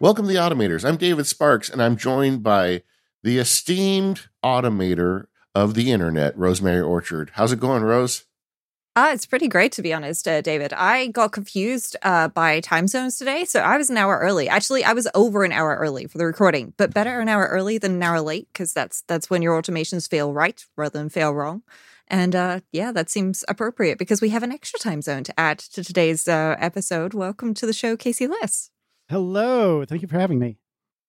Welcome to the Automators. I'm David Sparks, and I'm joined by the esteemed automator of the internet, Rosemary Orchard. How's it going, Rose? Uh, it's pretty great, to be honest, uh, David. I got confused uh, by time zones today, so I was an hour early. Actually, I was over an hour early for the recording, but better an hour early than an hour late because that's that's when your automations fail right rather than fail wrong. And uh, yeah, that seems appropriate because we have an extra time zone to add to today's uh, episode. Welcome to the show, Casey Liss. Hello. Thank you for having me.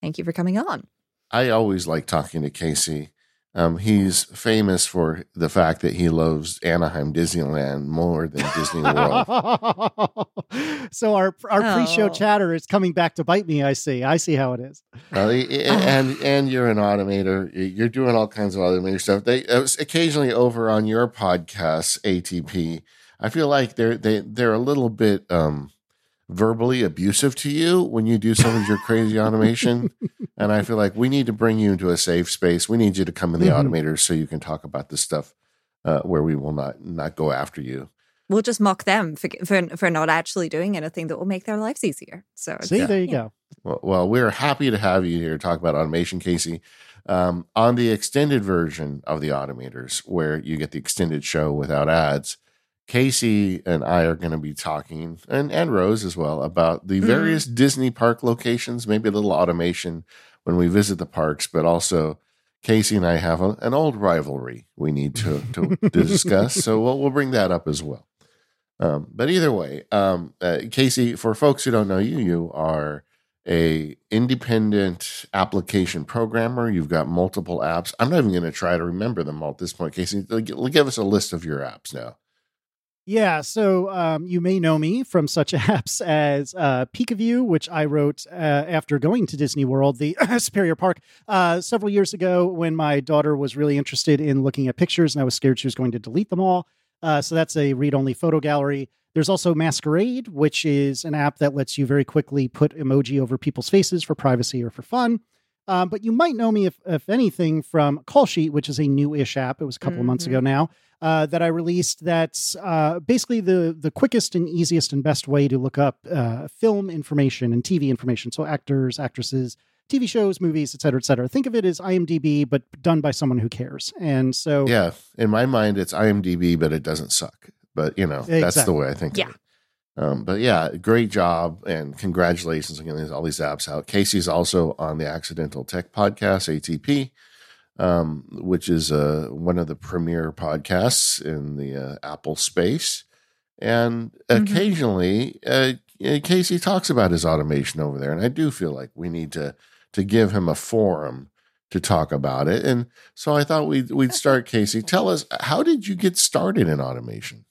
Thank you for coming on. I always like talking to Casey. Um, he's famous for the fact that he loves Anaheim Disneyland more than Disney World. so our our Oh. pre-show chatter is coming back to bite me. I see. I see how it is. Uh, and and you're an automator. You're doing all kinds of automator stuff. They uh, occasionally over on your podcast ATP. I feel like they're they they're a little bit um, verbally abusive to you when you do some of your crazy automation. And I feel like we need to bring you into a safe space. We need you to come in the Mhm. automators so you can talk about this stuff uh, where we will not not go after you. We'll just mock them for, for for not actually doing anything that will make their lives easier. So it's- See, there you go. Well, well, we're happy to have you here to talk about automation, Casey. Um, on the extended version of the Automators, where you get the extended show without ads, Casey and I are going to be talking, and, and Rose as well, about the Mhm. various Disney park locations, maybe a little automation when we visit the parks, but also Casey and I have a, an old rivalry we need to, to, to discuss. So we'll, we'll bring that up as well. Um, but either way, um, uh, Casey, for folks who don't know you, you are a independent application programmer. You've got multiple apps. I'm not even going to try to remember them all at this point. Casey, give us a list of your apps now. Yeah, so um, you may know me from such apps as uh, Peek-a-View, which I wrote uh, after going to Disney World, the Superior Park, uh, several years ago when my daughter was really interested in looking at pictures and I was scared she was going to delete them all. Uh, so that's a read only photo gallery. There's also Masquerade, which is an app that lets you very quickly put emoji over people's faces for privacy or for fun. Um, but you might know me, if, if anything, from Call Sheet, which is a new ish app. It was a couple of months ago now uh, that I released. That's uh, basically the the quickest and easiest and best way to look up uh, film information and TV information. So actors, actresses, TV shows, movies, et cetera, et cetera. Think of it as IMDb, but done by someone who cares. And so, Yeah, in my mind, it's IMDb, but it doesn't suck. But you know, that's the way I think. Yeah. Um, but yeah, great job and congratulations on getting all these apps out. Casey's also on the Accidental Tech Podcast (ATP), um, which is uh, one of the premier podcasts in the uh, Apple space. And Mhm. occasionally, uh, uh, Casey talks about his automation over there, and I do feel like we need to to give him a forum to talk about it. And so I thought we'd we'd start. Casey, tell us how did you get started in automation?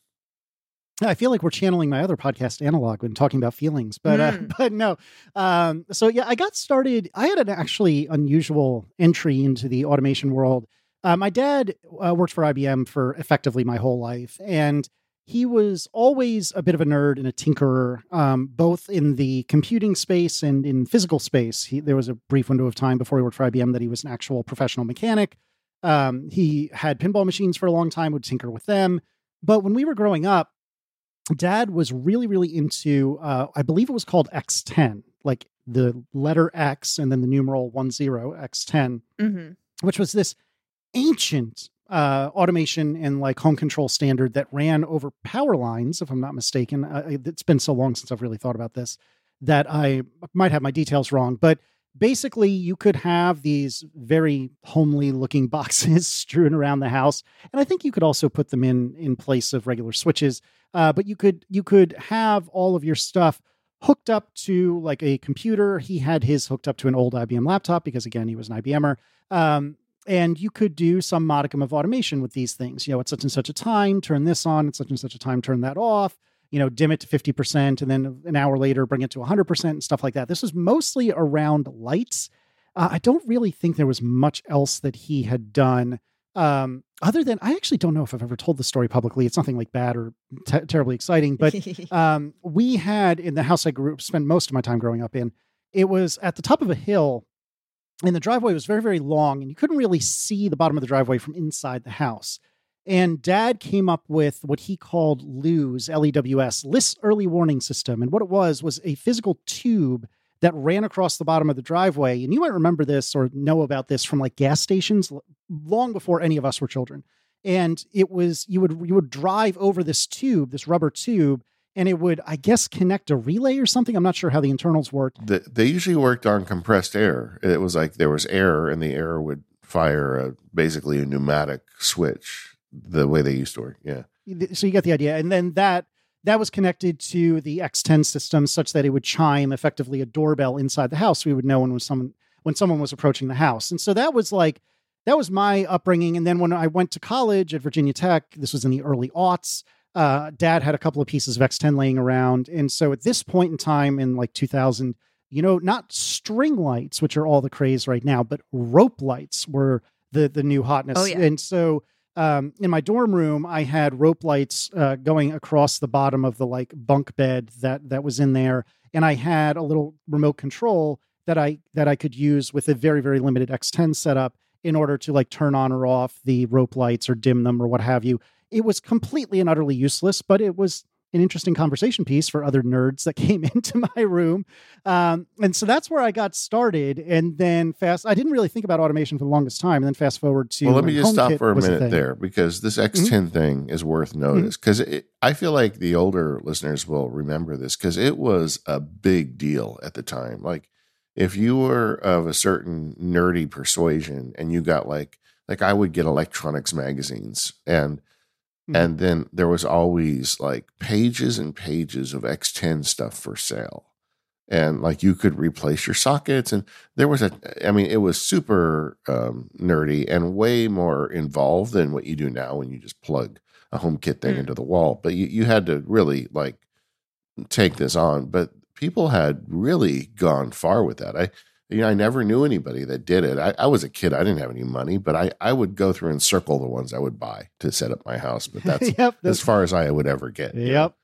I feel like we're channeling my other podcast analog when talking about feelings, but uh, Mm. but no. Um, so yeah, I got started. I had an actually unusual entry into the automation world. Uh, my dad uh, worked for IBM for effectively my whole life, and he was always a bit of a nerd and a tinkerer, um, both in the computing space and in physical space. He, there was a brief window of time before he worked for IBM that he was an actual professional mechanic. Um, he had pinball machines for a long time, would tinker with them. But when we were growing up, dad was really really into uh, i believe it was called x10 like the letter x and then the numeral 10 x10 Mhm. which was this ancient uh, automation and like home control standard that ran over power lines if i'm not mistaken uh, it's been so long since i've really thought about this that i might have my details wrong but basically you could have these very homely looking boxes strewn around the house and i think you could also put them in in place of regular switches uh, but you could you could have all of your stuff hooked up to like a computer. He had his hooked up to an old ibm laptop because again he was an ibmer um, and you could do some modicum of automation with these things. You know at such and such a time turn this on. At such and such a time turn that off you know dim it to 50% and then an hour later bring it to 100% and stuff like that this was mostly around lights uh, i don't really think there was much else that he had done um, other than i actually don't know if i've ever told the story publicly it's nothing like bad or te- terribly exciting but um, we had in the house I grew up spent most of my time growing up in. It was at the top of a hill, and the driveway was very, very long, and you couldn't really see the bottom of the driveway from inside the house. And dad came up with what he called LEWS, L E W S, Liss Early Warning System. And what it was was a physical tube that ran across the bottom of the driveway. And you might remember this or know about this from like gas stations long before any of us were children. And it was you would you would drive over this tube, this rubber tube, and it would, I guess, connect a relay or something. I'm not sure how the internals worked. The, they usually worked on compressed air. It was like there was air, and the air would fire a, basically a pneumatic switch. The way they used to work, yeah. So you get the idea, and then that that was connected to the X10 system such that it would chime effectively a doorbell inside the house. We would know when was someone when someone was approaching the house. And so that was like that was my upbringing. And then when I went to college at Virginia Tech, this was in the early aughts. Uh, dad had a couple of pieces of X10 laying around, and so at this point in time in like 2000, you know, not string lights, which are all the craze right now, but rope lights were the the new hotness. Oh, yeah. And so um, in my dorm room, I had rope lights uh, going across the bottom of the like bunk bed that that was in there, and I had a little remote control that I that I could use with a very very limited X10 setup in order to like turn on or off the rope lights or dim them or what have you. It was completely and utterly useless, but it was an interesting conversation piece for other nerds that came into my room. Um, and so that's where I got started. And then fast, I didn't really think about automation for the longest time. And then fast forward to Well, let me just stop for a minute thing. there because this X10 thing is worth notice because I feel like the older listeners will remember this because it was a big deal at the time. Like if you were of a certain nerdy persuasion and you got like like I would get electronics magazines and Mhm. and then there was always like pages and pages of X10 stuff for sale. And like you could replace your sockets and there was a i mean it was super um, nerdy and way more involved than what you do now when you just plug a HomeKit thing Mm. into the wall but you, you had to really like take this on but people had really gone far with that i you know i never knew anybody that did it i, I was a kid i didn't have any money but I, I would go through and circle the ones i would buy to set up my house but that's yep. as far as i would ever get yep.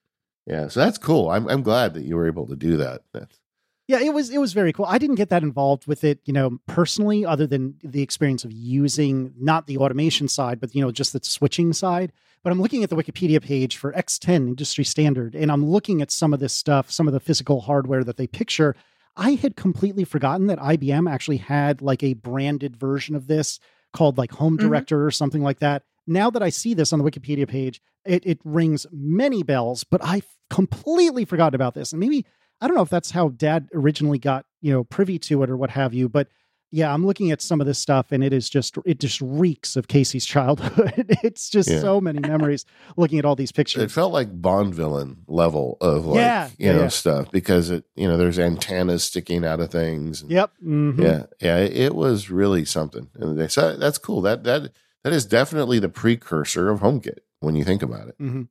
yeah so that's cool i'm, I'm glad that you were able to do that That's- Yeah, it was it was very cool. I didn't get that involved with it, you know, personally, other than the experience of using not the automation side, but you know, just the switching side. But I'm looking at the Wikipedia page for X10 industry standard, and I'm looking at some of this stuff, some of the physical hardware that they picture. I had completely forgotten that IBM actually had like a branded version of this called like Home Mhm. Director or something like that. Now that I see this on the Wikipedia page, it, it rings many bells, but I completely forgotten about this. And maybe I don't know if that's how dad originally got, you know, privy to it or what have you, but yeah, I'm looking at some of this stuff and it is just it just reeks of Casey's childhood. it's just Yeah. so many memories looking at all these pictures. it felt like Bond villain level of like Yeah, you yeah, know yeah. stuff because it you know there's antennas sticking out of things. and- Yep. mhm. Yeah, yeah, it, was really something, and they said that's cool. That that that is definitely the precursor of HomeKit when you think about it. Mhm.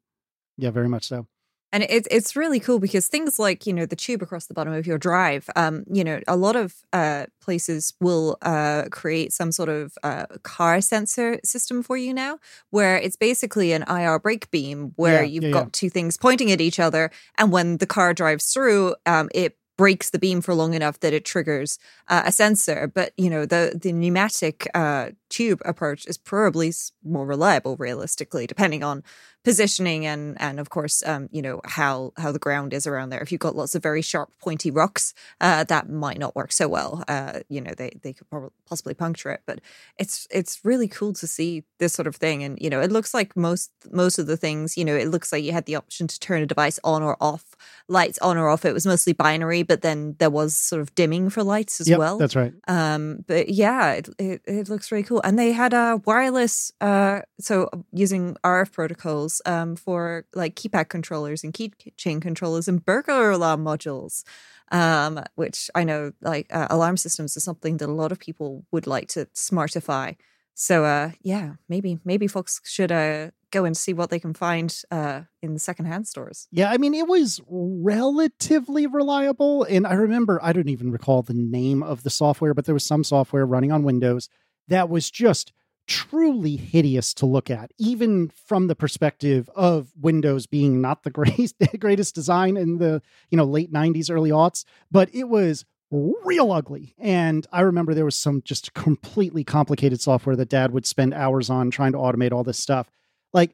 Yeah, very much so. And it's it's really cool because things like you know the tube across the bottom of your drive, um, you know, a lot of uh, places will uh, create some sort of uh, car sensor system for you now, where it's basically an IR break beam where Yeah, you've yeah, got yeah. two things pointing at each other, and when the car drives through, um, it breaks the beam for long enough that it triggers uh, a sensor. But you know the the pneumatic uh, tube approach is probably more reliable, realistically, depending on positioning and and of course um you know how how the ground is around there. If you've got lots of very sharp pointy rocks uh that might not work so well. Uh you know they they could probably possibly puncture it but it's it's really cool to see this sort of thing. And you know it looks like most most of the things you know it looks like you had the option to turn a device on or off lights on or off. It was mostly binary but then there was sort of dimming for lights as Yep, well. That's right. um, but yeah, it, it, it looks really cool. And they had a wireless, uh, so using RF protocols um, for like keypad controllers and keychain controllers and burglar alarm modules, um, which I know like uh, alarm systems is something that a lot of people would like to smartify. So uh, yeah, maybe maybe folks should uh, go and see what they can find uh, in the secondhand stores. Yeah, I mean, it was relatively reliable. And I remember, I don't even recall the name of the software, but there was some software running on Windows that was just truly hideous to look at, even from the perspective of Windows being not the greatest, greatest design in the you know late 90s, early aughts, but it was real ugly. And I remember there was some just completely complicated software that dad would spend hours on trying to automate all this stuff. Like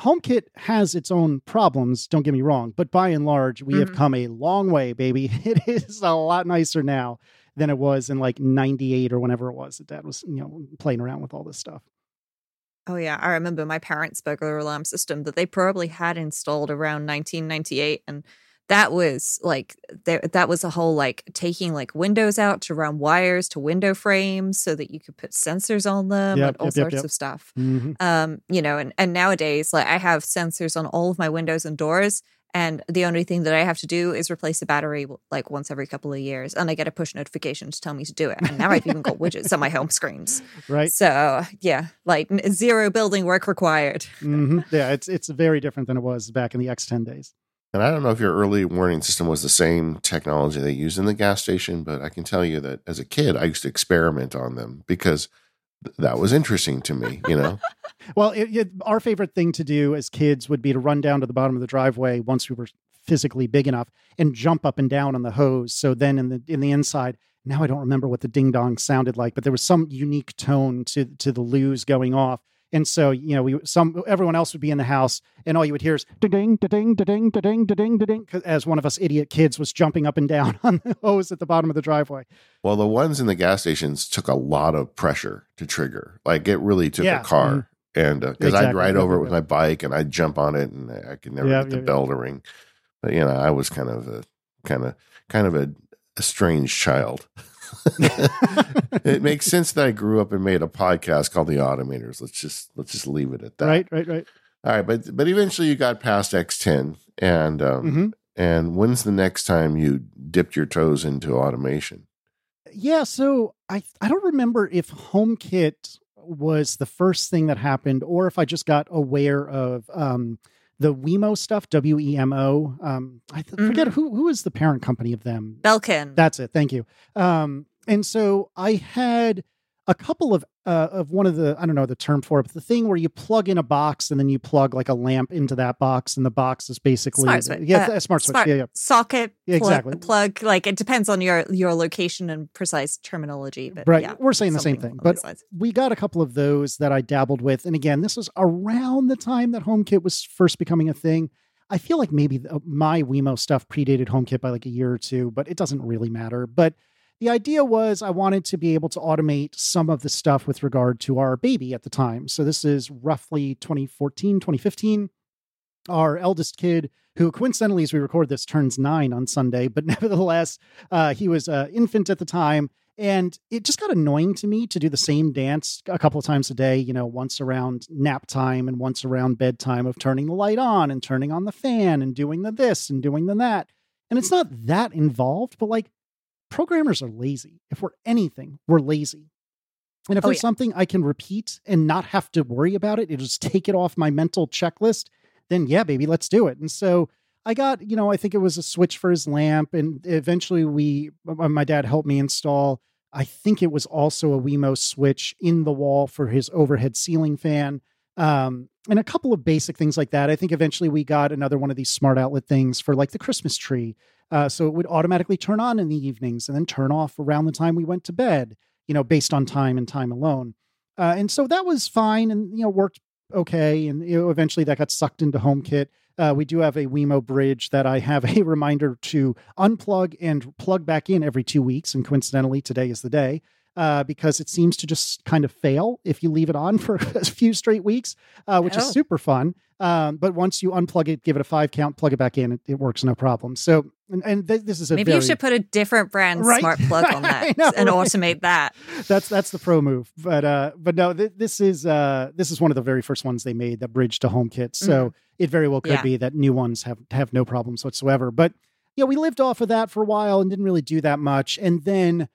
HomeKit has its own problems, don't get me wrong, but by and large, we have Mhm. come a long way, baby. It is a lot nicer now than it was in like 98 or whenever it was that dad was, you know, playing around with all this stuff. Oh yeah, I remember my parents' burglar alarm system that they probably had installed around 1998, and that was like there. That was a whole like taking like windows out to run wires to window frames so that you could put sensors on them Yep, and all yep, sorts yep. of stuff. Mhm. Um, you know, and and nowadays like I have sensors on all of my windows and doors. And the only thing that I have to do is replace the battery like once every couple of years, and I get a push notification to tell me to do it. And now I've even got widgets on my home screens. Right. So yeah, like zero building work required. hmm Yeah, it's it's very different than it was back in the X10 days. And I don't know if your early warning system was the same technology they used in the gas station, but I can tell you that as a kid, I used to experiment on them because th- that was interesting to me, you know? Well, it, it, our favorite thing to do as kids would be to run down to the bottom of the driveway once we were physically big enough and jump up and down on the hose. So then in the in the inside, now I don't remember what the ding dong sounded like, but there was some unique tone to to the LEWS going off. And so, you know, we some everyone else would be in the house, and all you would hear is ding, ding, ding, ding, ding, da ding, as one of us idiot kids was jumping up and down on the hose at the bottom of the driveway. Well, the ones in the gas stations took a lot of pressure to trigger. Like it really took Yeah. a car. Mm-hmm. And uh, because I'd Exactly. ride Yeah, over it with my bike and I'd jump on it and I could never Yeah, get the yeah, bell to ring. But, you know, I was kind of a, kind of, kind of a, a strange child. it makes sense that I grew up and made a podcast called The Automators. Let's just, let's just leave it at that. Right, right, right. All right. But, but eventually you got past X10 and, um, hmm and when's the next time you dipped your toes into automation? Yeah, so I I don't remember if HomeKit was the first thing that happened, or if I just got aware of um, the Wemo stuff, W E M O. Um, I th- forget who who is the parent company of them. Belkin. That's it. Thank you. Um, and so I had a couple of uh, of one of the I don't know the term for it, but the thing where you plug in a box and then you plug like a lamp into that box, and the box is basically Smart switch. yeah, Uh, a smart switch. smart Yeah, yeah. socket Yeah, plug, exactly. plug like it depends on your your location and precise terminology but Right. yeah, We're saying the same thing, but we got a couple of those that I dabbled with. And again, this was around the time that HomeKit was first becoming a thing. I feel like maybe the, my Wemo stuff predated HomeKit by like a year or two, but it doesn't really matter. But the idea was I wanted to be able to automate some of the stuff with regard to our baby at the time. So this is roughly 2014, 2015. Our eldest kid, who coincidentally, as we record this, turns nine on Sunday, but nevertheless, uh, he was an infant at the time. And it just got annoying to me to do the same dance a couple of times a day, you know, once around nap time and once around bedtime of turning the light on and turning on the fan and doing the this and doing the that. And it's not that involved, but like programmers are lazy. If we're anything, we're lazy. And if Oh, there's yeah. something I can repeat and not have to worry about it, it'll just take it off my mental checklist, then yeah, baby, let's do it. And so I got, you know, I think it was a switch for his lamp. And eventually we, my dad helped me install, I think it was also a Wemo switch in the wall for his overhead ceiling fan. Um, and a couple of basic things like that. I think eventually we got another one of these smart outlet things for like the Christmas tree. Uh, so it would automatically turn on in the evenings and then turn off around the time we went to bed, you know, based on time and time alone. Uh, and so that was fine and, you know, worked okay. And you know, eventually that got sucked into HomeKit. Uh, we do have a Wemo bridge that I have a reminder to unplug and plug back in every two weeks. And coincidentally, today is the day uh, because it seems to just kind of fail if you leave it on for a few straight weeks, uh, which is Oh. super fun. Um, but once you unplug it, give it a five count, plug it back in, it, it works no problem. So, and, and th- this is a maybe very, you should put a different brand Right? smart plug on that know, and right? automate that that's that's the pro move. But uh, but no, th- this is uh, this is one of the very first ones they made that bridge to HomeKit. So it very well could. Yeah. be that new ones have have no problems whatsoever. But yeah, we lived off of that for a while and didn't really do that much. And then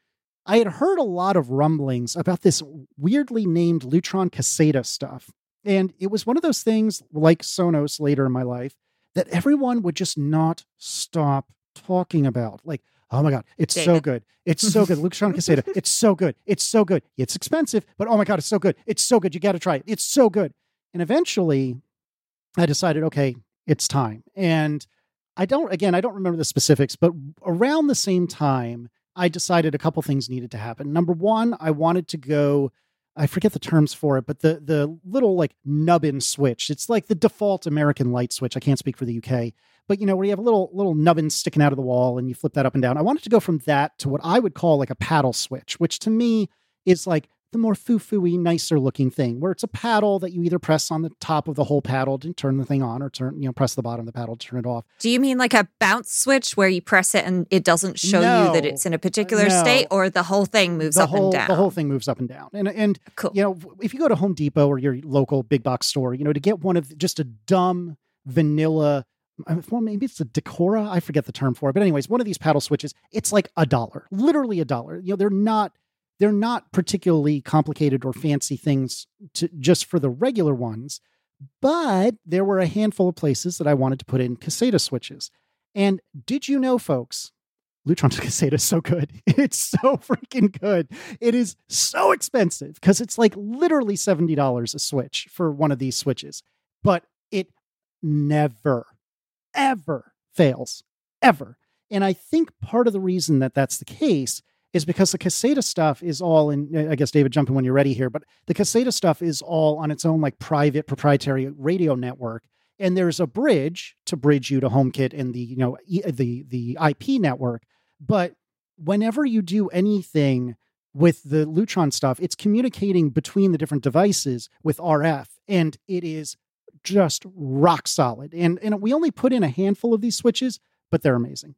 I had heard a lot of rumblings about this weirdly named Lutron Caseta stuff. And it was one of those things like Sonos later in my life that everyone would just not stop talking about. Like, oh my God, it's so good. It's so good. Lutron Caseta, it's so good. It's so good. It's expensive, but oh my God, it's so good. It's so good. You got to try it. It's so good. And eventually I decided, okay, it's time. And I don't, again, I don't remember the specifics, but around the same time, I decided a couple things needed to happen. Number one, I wanted to go I forget the terms for it, but the the little like nubbin switch. It's like the default American light switch. I can't speak for the UK, but you know where you have a little little nubbin sticking out of the wall and you flip that up and down. I wanted to go from that to what I would call like a paddle switch, which to me is like the more foo-foo-y, nicer looking thing, where it's a paddle that you either press on the top of the whole paddle to turn the thing on, or turn you know press the bottom of the paddle to turn it off. Do you mean like a bounce switch where you press it and it doesn't show No. you that it's in a particular No. state, or the whole thing moves the up whole and down? the whole thing moves up and down, and and Cool. you know if you go to Home Depot or your local big box store, you know to get one of just a dumb vanilla. uh, Well, maybe it's a Decora. I forget the term for it, but anyways, one of these paddle switches, it's like a dollar, literally a dollar. You know, they're not they're not particularly complicated or fancy things to just for the regular ones, but there were a handful of places that I wanted to put in Caseta switches. And did you know, folks, Lutron's Caseta is so good. It's so freaking good. It is so expensive because it's like literally $70 a switch for one of these switches, but it never, ever fails, ever. And I think part of the reason that that's the case is because the Caseta stuff is all in, I guess, David, jump in when you're ready here, but the Caseta stuff is all on its own, like private proprietary radio network. And there's a bridge to bridge you to HomeKit and the, you know, the, the IP network. But whenever you do anything with the Lutron stuff, it's communicating between the different devices with RF, and it is just rock solid. And and we only put in a handful of these switches, but they're amazing.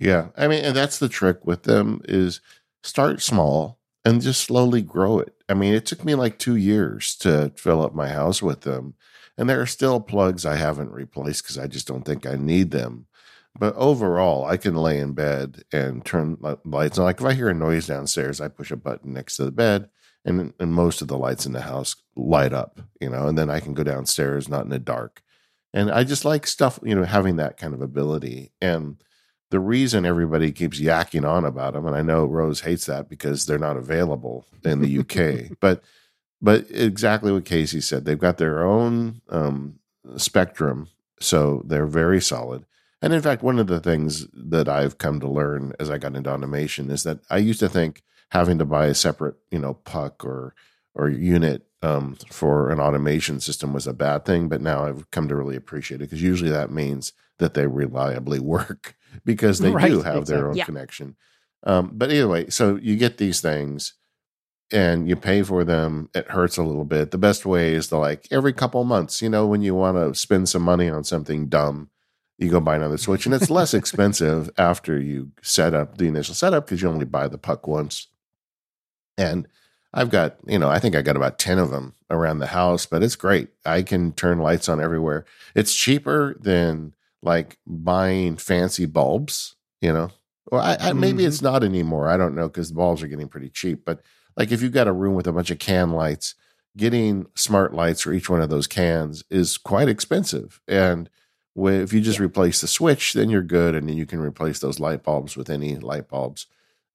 Yeah. I mean, and that's the trick with them is start small and just slowly grow it. I mean, it took me like two years to fill up my house with them. And there are still plugs I haven't replaced because I just don't think I need them. But overall, I can lay in bed and turn lights on. Like if I hear a noise downstairs, I push a button next to the bed, and and most of the lights in the house light up. You know, and then I can go downstairs, not in the dark. And I just like stuff, you know, having that kind of ability. And the reason everybody keeps yakking on about them, and I know Rose hates that because they're not available in the UK, but but exactly what Casey said, they've got their own um, spectrum, so they're very solid. And in fact, one of the things that I've come to learn as I got into automation is that I used to think having to buy a separate, you know, puck or or unit um, for an automation system was a bad thing, but now I've come to really appreciate it because usually that means that they reliably work because they Right, do have their exactly. own Yeah. connection. Um, but anyway, so you get these things and you pay for them. It hurts a little bit. The best way is to like every couple months, you know, when you want to spend some money on something dumb, you go buy another Switch, and it's less expensive after you set up the initial setup because you only buy the puck once. And I've got, you know, I think I got about 10 of them around the house, but it's great. I can turn lights on everywhere. It's cheaper than like buying fancy bulbs, you know. Well, I, I, maybe Mhm. it's not anymore. I don't know because the bulbs are getting pretty cheap. But like if you've got a room with a bunch of can lights, getting smart lights for each one of those cans is quite expensive. And if you just replace the switch, then you're good, and then you can replace those light bulbs with any light bulbs.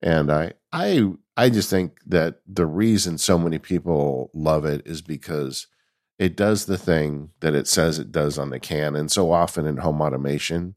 And I, I, I just think that the reason so many people love it is because it does the thing that it says it does on the can, and so often in home automation,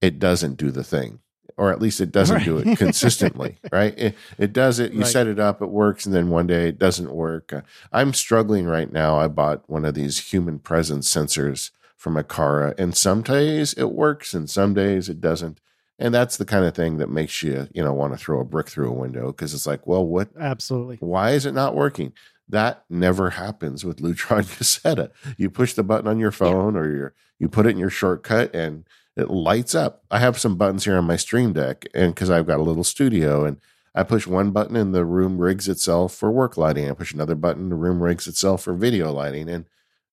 it doesn't do the thing, or at least it doesn't do it consistently. right? It, it does it. You Right. set it up, it works, and then one day it doesn't work. Uh, I'm struggling right now. I bought one of these human presence sensors from Aqara, and some days it works, and some days it doesn't. And that's the kind of thing that makes you, you know, want to throw a brick through a window because it's like, well, what? Absolutely. Why is it not working? That never happens with Lutron Caseta. You push the button on your phone or your, you put it in your shortcut and it lights up. I have some buttons here on my Stream Deck, and because I've got a little studio, and I push one button and the room rigs itself for work lighting. I push another button, the room rigs itself for video lighting, and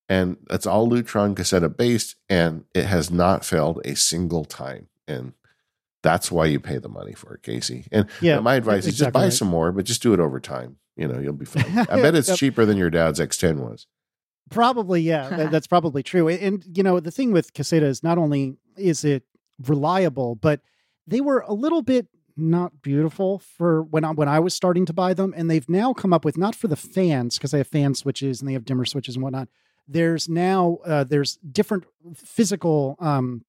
and it's all Lutron Caseta based, and it has not failed a single time. And that's why you pay the money for it, Casey. And Yeah, my advice is just buy right. some more, but just do it over time. You know, you'll be fine. I bet it's Yep. cheaper than your dad's X10 was. Probably, yeah, that- that's probably true. And, and, you know, the thing with Caseta is not only is it reliable, but they were a little bit not beautiful for when I when I was starting to buy them, and they've now come up with not for the fans because they have fan switches and they have dimmer switches and whatnot. There's now uh, there's different physical um,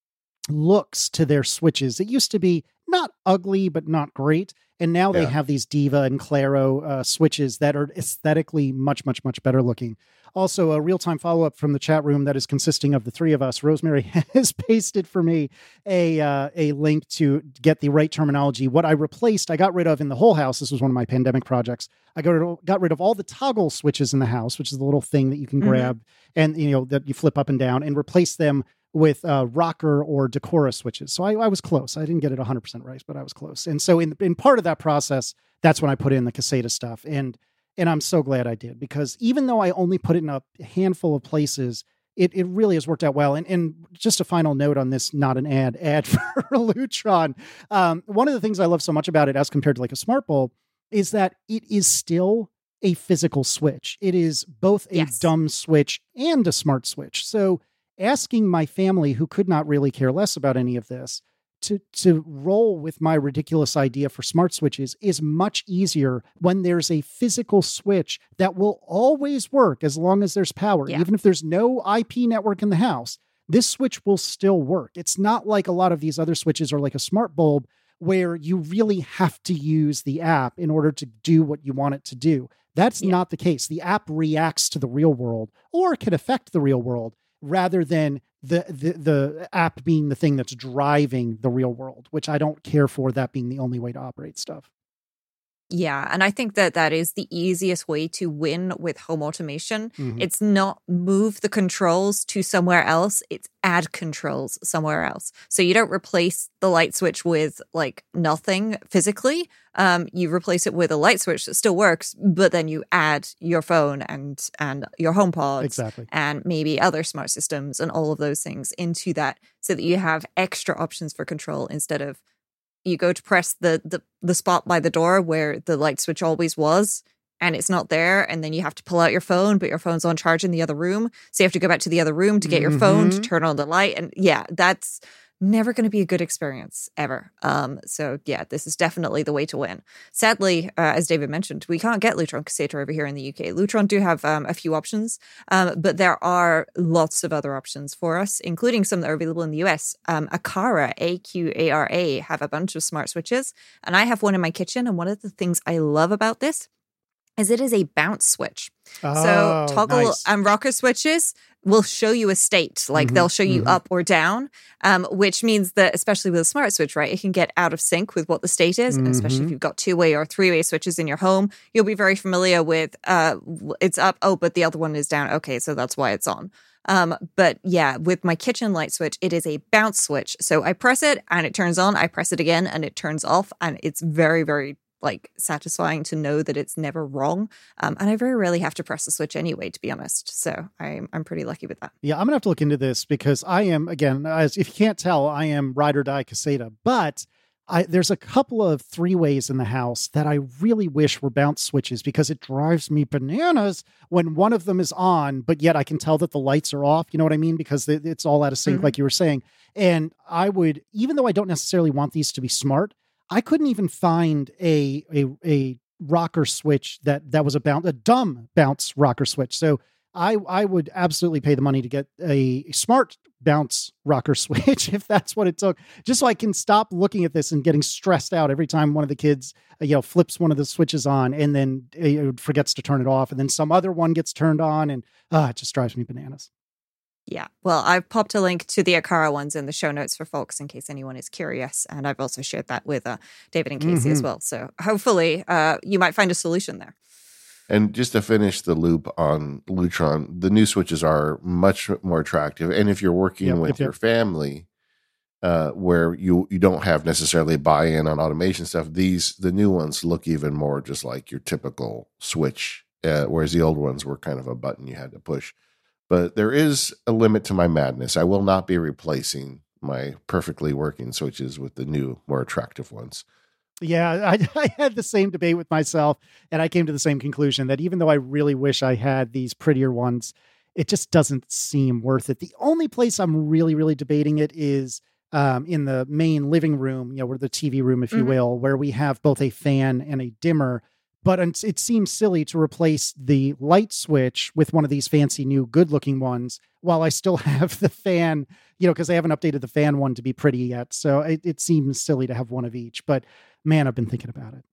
looks to their switches. It used to be not ugly, but not great. And now they have these Diva and Claro uh, switches that are aesthetically much, much, much better looking. Also, a real time follow up from the chat room that is consisting of the three of us. Rosemary has pasted for me a uh, a link to get the right terminology. What I replaced, I got rid of in the whole house. This was one of my pandemic projects. I got rid of, got rid of all the toggle switches in the house, which is the little thing that you can Mhm. grab and you know that you flip up and down, and replace them with uh, rocker or decora switches. So I, I was close. I didn't get it 100% right, but I was close. And so in in part of that process, that's when I put in the Caseta stuff. And and I'm so glad I did because even though I only put it in a handful of places, it, it really has worked out well. And, and just a final note on this, not an ad, ad for Lutron. Um, one of the things I love so much about it as compared to like a smart bulb is that it is still a physical switch. It is both a Yes. dumb switch and a smart switch. So asking my family who could not really care less about any of this to to roll with my ridiculous idea for smart switches is much easier when there's a physical switch that will always work as long as there's power Yeah. even if there's no IP network in the house. This switch will still work. It's not like a lot of these other switches or like a smart bulb where you really have to use the app in order to do what you want it to do. That's Yeah. not the case. The app reacts to the real world or can affect the real world rather than the, the the app being the thing that's driving the real world, which I don't care for that being the only way to operate stuff. Yeah, and I think that that is the easiest way to win with home automation. Mhm. It's not move the controls to somewhere else, it's add controls somewhere else. So you don't replace the light switch with like nothing physically. Um, you replace it with a light switch that still works, but then you add your phone and and your HomePods Exactly. and maybe other smart systems and all of those things into that so that you have extra options for control instead of you go to press the the, the spot by the door where the light switch always was and it's not there and then you have to pull out your phone but your phone's on charge in the other room so you have to go back to the other room to get your phone to Mhm. turn on the light and yeah that's never going to be a good experience ever um so yeah this is definitely the way to win sadly uh, as david mentioned we can't get lutron caseta over here in the uk lutron do have um, a few options um, but there are lots of other options for us, including some that are available in the US. Um, Aqara, A Q A R A, have a bunch of smart switches, and I have one in my kitchen. And one of the things I love about this is it is a bounce switch. so Oh, toggle nice. and rocker switches will show you a state, like Mhm, they'll show you mhm. up or down, um, which means that especially with a smart switch, right, it can get out of sync with what the state is, and especially if Mhm. you've got two way or three way switches in your home, you'll be very familiar with uh, it's up, oh, but the other one is down. Okay, so that's why it's on. Um, but yeah, with my kitchen light switch, it is a bounce switch. So I press it and it turns on. I press it again and it turns off, and it's very, very like satisfying to know that it's never wrong. Um, and I very rarely have to press the switch anyway, to be honest. So I'm I'm pretty lucky with that. Yeah, I'm gonna have to look into this because I am again, as if you can't tell, I am ride or die caseta. But I there's a couple of three ways in the house that I really wish were bounce switches because it drives me bananas when one of them is on, but yet I can tell that the lights are off. You know what I mean? Because it's all out of sync, Mhm. like you were saying. And I would, even though I don't necessarily want these to be smart, I couldn't even find a a a rocker switch that that was a bounce a dumb bounce rocker switch. So I I would absolutely pay the money to get a smart bounce rocker switch if that's what it took, just so I can stop looking at this and getting stressed out every time one of the kids you know flips one of the switches on and then forgets to turn it off, and then some other one gets turned on, and uh, it just drives me bananas. Yeah. Well, I've popped a link to the Aqara ones in the show notes for folks in case anyone is curious. And I've also shared that with uh, David and Casey as Mhm. well. So hopefully uh, you might find a solution there. And just to finish the loop on Lutron, the new switches are much more attractive. And if you're working Yep, with yep, yep. your family, uh, where you you don't have necessarily buy-in on automation stuff, these the new ones look even more just like your typical switch, uh, whereas the old ones were kind of a button you had to push. But there is a limit to my madness. I will not be replacing my perfectly working switches with the new, more attractive ones. Yeah, I, I had the same debate with myself, and I came to the same conclusion that even though I really wish I had these prettier ones, it just doesn't seem worth it. The only place I'm really, really debating it is um, in the main living room, you know, where the TV room, if you Mhm. will, where we have both a fan and a dimmer. But it seems silly to replace the light switch with one of these fancy new good looking ones while I still have the fan, you know, because I haven't updated the fan one to be pretty yet. So it, it seems silly to have one of each. But man, I've been thinking about it.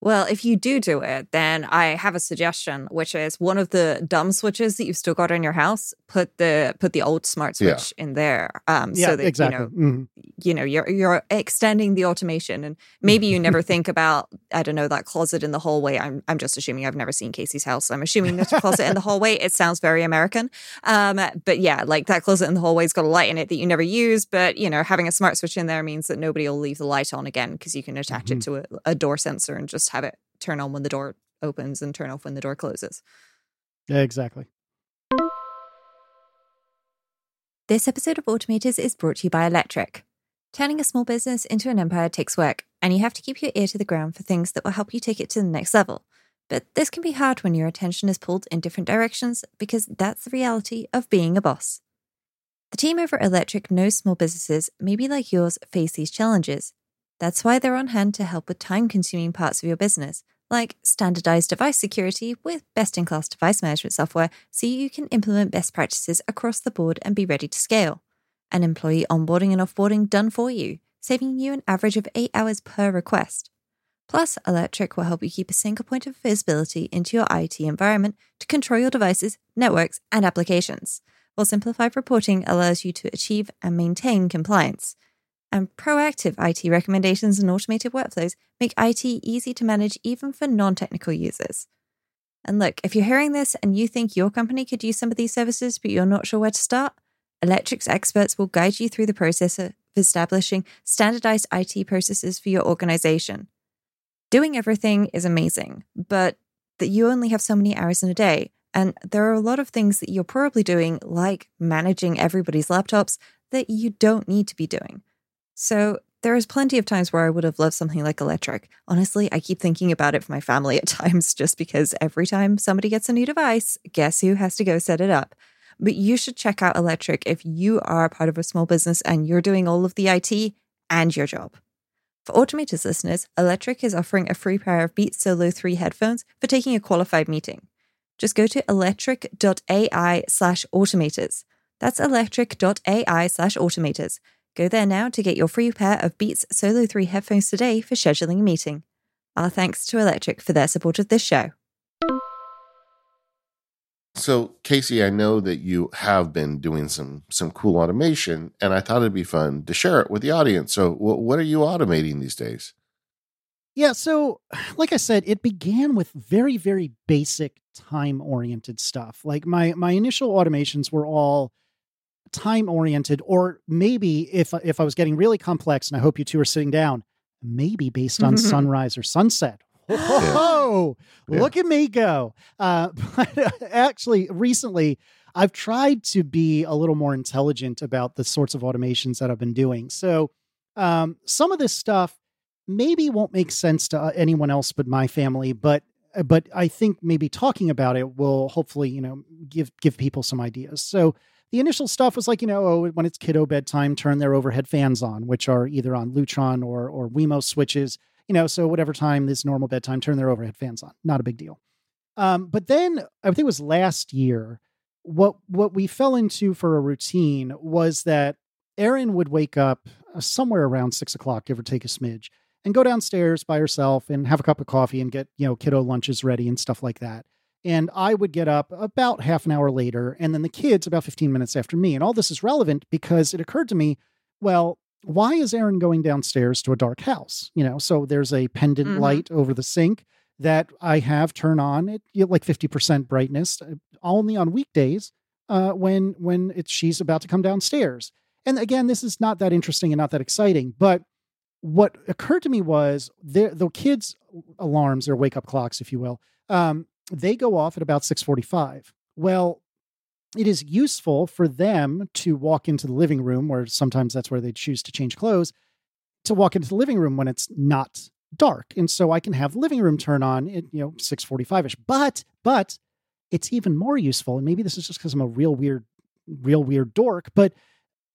Well, if you do do it, then I have a suggestion, which is one of the dumb switches that you've still got in your house. Put the put the old smart switch in there, um, yeah, so that exactly. you know Mhm. you know you're you're extending the automation, and maybe you never think about I don't know that closet in the hallway. I'm I'm just assuming I've never seen Casey's house. I'm assuming there's a closet in the hallway. It sounds very American, um, but yeah, like that closet in the hallway's got a light in it that you never use, but you know having a smart switch in there means that nobody will leave the light on again because you can attach it to a, a door sensor and just have it turn on when the door opens and turn off when the door closes. Yeah, exactly. This episode of Automators is brought to you by Electric. Turning a small business into an empire takes work, and you have to keep your ear to the ground for things that will help you take it to the next level. But this can be hard when your attention is pulled in different directions because that's the reality of being a boss. The team over at Electric knows small businesses, maybe like yours, face these challenges. That's why they're on hand to help with time consuming parts of your business, like standardized device security with best in class device management software so you can implement best practices across the board and be ready to scale. And employee onboarding and offboarding done for you, saving you an average of eight hours per request. Plus, Electric will help you keep a single point of visibility into your IT environment to control your devices, networks, and applications, while simplified reporting allows you to achieve and maintain compliance. And proactive IT recommendations and automated workflows make IT easy to manage even for non technical users. And look, if you're hearing this and you think your company could use some of these services, but you're not sure where to start, Electric's experts will guide you through the process of establishing standardized IT processes for your organization. Doing everything is amazing, but that you only have so many hours in a day. And there are a lot of things that you're probably doing, like managing everybody's laptops, that you don't need to be doing. So there is plenty of times where I would have loved something like electric. Honestly, I keep thinking about it for my family at times just because every time somebody gets a new device, guess who has to go set it up? But you should check out Electric if you are part of a small business and you're doing all of the IT and your job. For Automators listeners, Electric is offering a free pair of Beats Solo 3 headphones for taking a qualified meeting. Just go to electric.ai slash automators. That's electric.ai slash automators. Go there now to get your free pair of Beats Solo 3 headphones today for scheduling a meeting. Our thanks to Electric for their support of this show. So, Casey, I know that you have been doing some some cool automation, and I thought it'd be fun to share it with the audience. So, wh- what are you automating these days? Yeah, so like I said, it began with very, very basic time oriented stuff. Like my my initial automations were all time oriented, or maybe if if I was getting really complex, and I hope you two are sitting down, maybe based on sunrise or sunset. Whoa, Yeah. look at me go. Uh, but actually, recently, I've tried to be a little more intelligent about the sorts of automations that I've been doing. So, um, some of this stuff maybe won't make sense to uh, anyone else but my family, but uh, but I think maybe talking about it will hopefully you know give give people some ideas. So the initial stuff was like you know oh, when it's kiddo bedtime, turn their overhead fans on, which are either on Lutron or or Wemo switches. You know, so whatever time is normal bedtime, turn their overhead fans on. Not a big deal. Um, but then I think it was last year. What what we fell into for a routine was that Erin would wake up uh, somewhere around six o'clock, give or take a smidge, and go downstairs by herself and have a cup of coffee and get you know kiddo lunches ready and stuff like that. And I would get up about half an hour later, and then the kids about fifteen minutes after me. And all this is relevant because it occurred to me, well, why is Erin going downstairs to a dark house? You know, so there's a pendant Mhm. light over the sink that I have turn on at you know, like 50% brightness uh, only on weekdays uh, when when it's she's about to come downstairs. And again, this is not that interesting and not that exciting, but what occurred to me was the the kids' alarms, their wake up clocks, if you will, um, they go off at about 645. Well, it is useful for them to walk into the living room, or sometimes that's where they choose to change clothes, to walk into the living room when it's not dark. And so I can have the living room turn on at, you know, 645-ish. But, but it's even more useful. And maybe this is just because I'm a real weird, real weird dork, but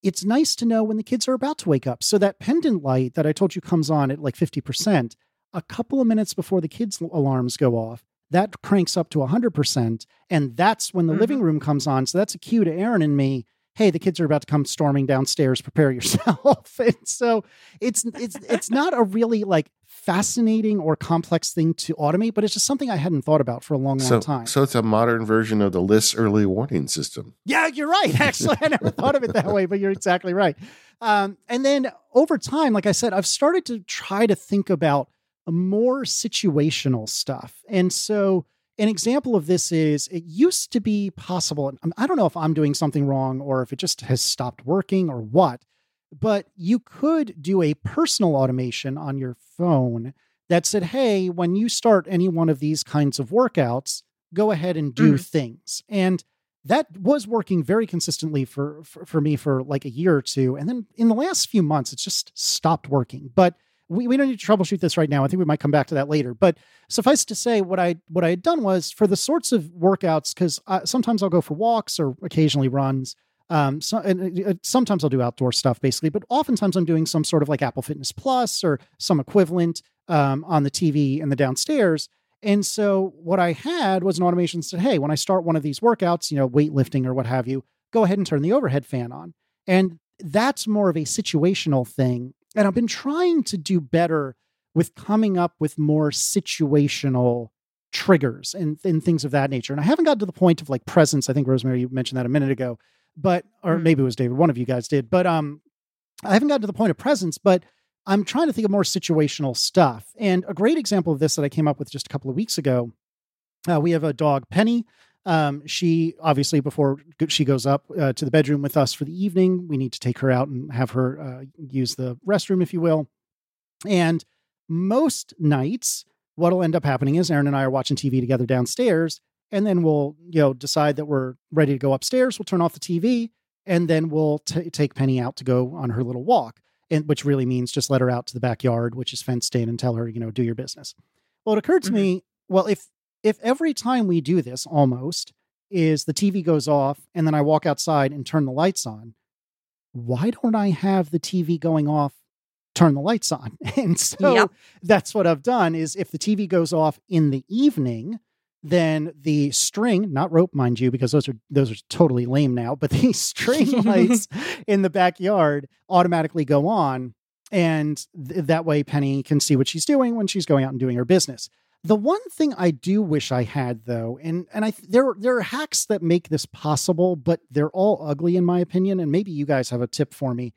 it's nice to know when the kids are about to wake up. So that pendant light that I told you comes on at like 50%, a couple of minutes before the kids' alarms go off, that cranks up to 100%. And that's when the Mhm. living room comes on. So that's a cue to Erin and me. Hey, the kids are about to come storming downstairs. Prepare yourself. and so it's it's it's not a really like fascinating or complex thing to automate, but it's just something I hadn't thought about for a long, long So, time. so it's a modern version of the Liss early warning system. Yeah, you're right. Actually, I never thought of it that way, but you're exactly right. Um, and then over time, like I said, I've started to try to think about more situational stuff. And so, an example of this is it used to be possible. and I don't know if I'm doing something wrong or if it just has stopped working or what, but you could do a personal automation on your phone that said, hey, when you start any one of these kinds of workouts, go ahead and do mm. things. And that was working very consistently for, for for me for like a year or two and then in the last few months it's just stopped working but we, we don't need to troubleshoot this right now i think we might come back to that later but suffice to say what i what i had done was for the sorts of workouts because sometimes i'll go for walks or occasionally runs um so and uh, sometimes i'll do outdoor stuff basically but oftentimes i'm doing some sort of like apple fitness plus or some equivalent um, on the tv in the downstairs and so what I had was an automation that said, hey, when I start one of these workouts, you know, weightlifting or what have you, go ahead and turn the overhead fan on. And that's more of a situational thing. And I've been trying to do better with coming up with more situational triggers and, and things of that nature. And I haven't gotten to the point of like presence. I think Rosemary, you mentioned that a minute ago, but or Mm. maybe it was David, one of you guys did. But um I haven't gotten to the point of presence, but I'm trying to think of more situational stuff. And a great example of this that I came up with just a couple of weeks ago, uh, we have a dog, Penny. Um, she obviously, before she goes up uh, to the bedroom with us for the evening, we need to take her out and have her uh, use the restroom, if you will. And most nights, what'll end up happening is Erin and I are watching TV together downstairs, and then we'll, you know, decide that we're ready to go upstairs. We'll turn off the TV, and then we'll t- take Penny out to go on her little walk and which really means just let her out to the backyard, which is fenced in, and tell her, you know, do your business. Well, it occurred to Mhm. me, well, if if every time we do this, almost is the TV goes off, and then I walk outside and turn the lights on, why don't I have the TV going off? Turn the lights on. And so Yep. that's what I've done is if the TV goes off in the evening, then the string, not rope, mind you, because those are those are totally lame now, but the string lights in the backyard automatically go on. And th- that way Penny can see what she's doing when she's going out and doing her business. The one thing I do wish I had though, and and I there there are hacks that make this possible, but they're all ugly in my opinion. And maybe you guys have a tip for me.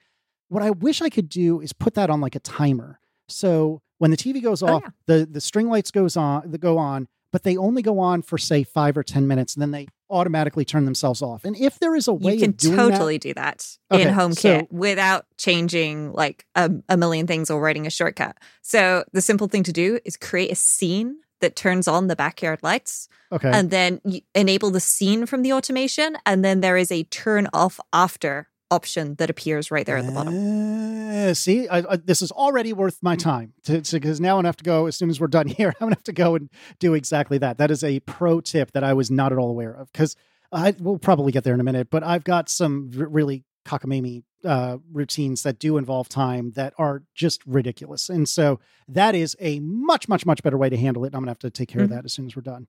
What I wish I could do is put that on like a timer. So when the TV goes Oh, off, yeah. the the string lights goes on, that go on, but they only go on for say five or ten minutes, and then they automatically turn themselves off. And if there is a way You can doing that, totally do that Okay, in HomeKit so- without changing like a, a million things or writing a shortcut. So the simple thing to do is create a scene that turns on the backyard lights okay, and then you enable the scene from the automation. And then there is a turn off after option that appears right there at the bottom. Uh, see, I, I, this is already worth my time because now I'm gonna have to go as soon as we're done here. I'm gonna have to go and do exactly that. That is a pro tip that I was not at all aware of because I will probably get there in a minute. But I've got some r- really cockamamie uh, routines that do involve time that are just ridiculous, and so that is a much, much, much better way to handle it. I'm gonna have to take care Mhm. of that as soon as we're done.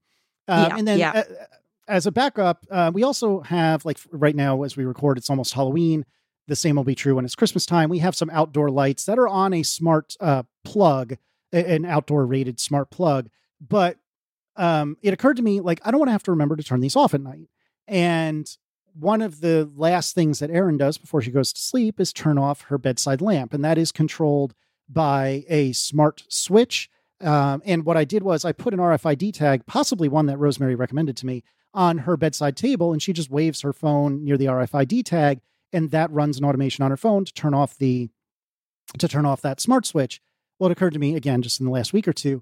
Uh, Yeah, and then yeah. uh, as a backup, uh, we also have like right now as we record, it's almost Halloween. The same will be true when it's Christmas time. We have some outdoor lights that are on a smart uh, plug, an outdoor rated smart plug. But um, it occurred to me like I don't want to have to remember to turn these off at night. And one of the last things that Erin does before she goes to sleep is turn off her bedside lamp, and that is controlled by a smart switch. Um, and what I did was I put an RFID tag, possibly one that Rosemary recommended to me, on her bedside table, and she just waves her phone near the RFID tag, and that runs an automation on her phone to turn off the to turn off that smart switch. Well, it occurred to me again just in the last week or two.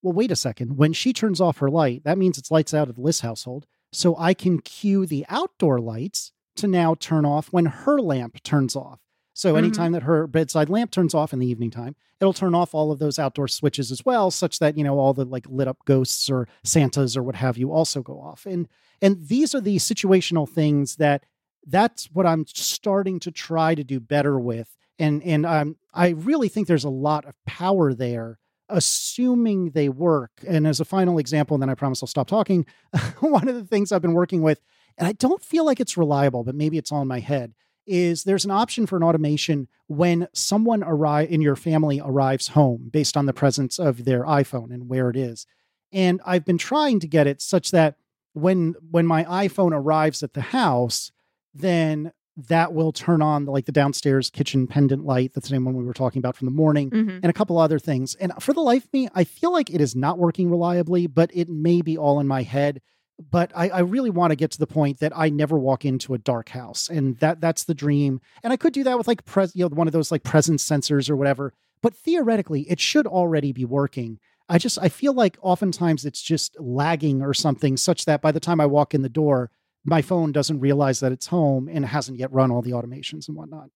Well, wait a second. When she turns off her light, that means it's lights out at the Liss household. So I can cue the outdoor lights to now turn off when her lamp turns off. So Mhm. anytime that her bedside lamp turns off in the evening time, it'll turn off all of those outdoor switches as well, such that, you know, all the like lit up ghosts or Santas or what have you also go off. And and these are the situational things that that's what I'm starting to try to do better with. And and um, I really think there's a lot of power there assuming they work. And as a final example, and then I promise I'll stop talking. one of the things I've been working with, and I don't feel like it's reliable, but maybe it's all in my head, is there's an option for an automation when someone arrive in your family arrives home based on the presence of their iPhone and where it is. And I've been trying to get it such that when when my iPhone arrives at the house, then that will turn on the, like the downstairs kitchen pendant light. That's the same one we were talking about from the morning, Mhm. and a couple other things. And for the life of me, I feel like it is not working reliably, but it may be all in my head. But I, I really want to get to the point that I never walk into a dark house, and that that's the dream. And I could do that with like pres, you know, one of those like presence sensors or whatever. But theoretically, it should already be working. I just I feel like oftentimes it's just lagging or something, such that by the time I walk in the door, my phone doesn't realize that it's home and hasn't yet run all the automations and whatnot.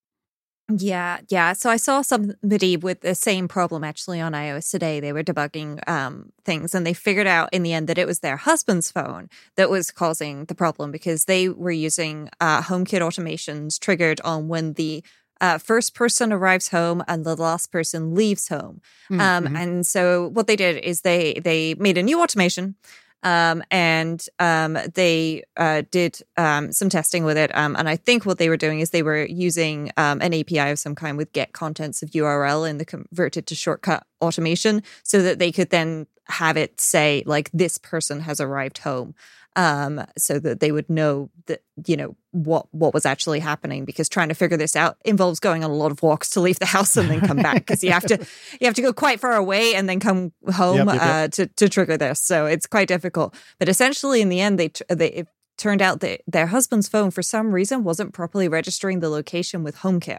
Yeah, yeah. So I saw somebody with the same problem actually on iOS today. They were debugging um, things and they figured out in the end that it was their husband's phone that was causing the problem because they were using uh, HomeKit automations triggered on when the uh, first person arrives home and the last person leaves home. Um, Mhm. and so what they did is they they made a new automation. Um, and um, they uh, did um, some testing with it. Um, and I think what they were doing is they were using um, an API of some kind with get contents of URL and the converted to shortcut automation so that they could then have it say, like, this person has arrived home. Um, so that they would know that, you know, what what was actually happening because trying to figure this out involves going on a lot of walks to leave the house and then come back because you have to you have to go quite far away and then come home Yep, yep, yep. Uh, to to trigger this. So it's quite difficult. But essentially, in the end, they they it turned out that their husband's phone, for some reason, wasn't properly registering the location with HomeKit.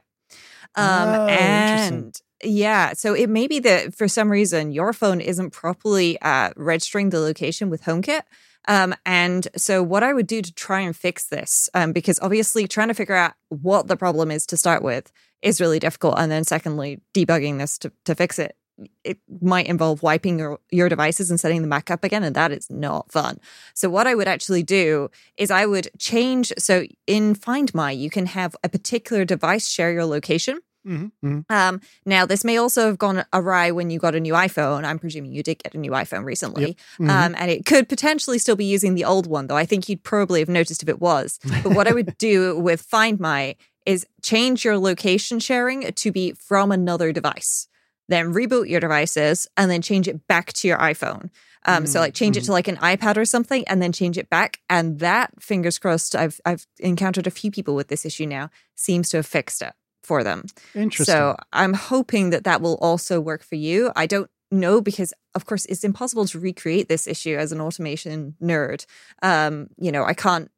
Um, Oh, and yeah, so it may be that for some reason your phone isn't properly uh, registering the location with HomeKit. Um, and so, what I would do to try and fix this, um, because obviously trying to figure out what the problem is to start with is really difficult. And then, secondly, debugging this to, to fix it, it might involve wiping your, your devices and setting them back up again. And that is not fun. So, what I would actually do is I would change. So, in Find My, you can have a particular device share your location. Mhm, mhm. Um, now, this may also have gone awry when you got a new iPhone. I'm presuming you did get a new iPhone recently. Mhm. Um, and it could potentially still be using the old one, though I think you'd probably have noticed if it was. But what I would do with Find My is change your location sharing to be from another device. Then reboot your devices and then change it back to your iPhone. Um, so like change it to like an iPad or something and then change it back. And that, fingers crossed, I've I've encountered a few people with this issue now, seems to have fixed it for them. Interesting. So I'm hoping that that will also work for you. I don't know because, of course, it's impossible to recreate this issue as an automation nerd. Um, you know, I can't.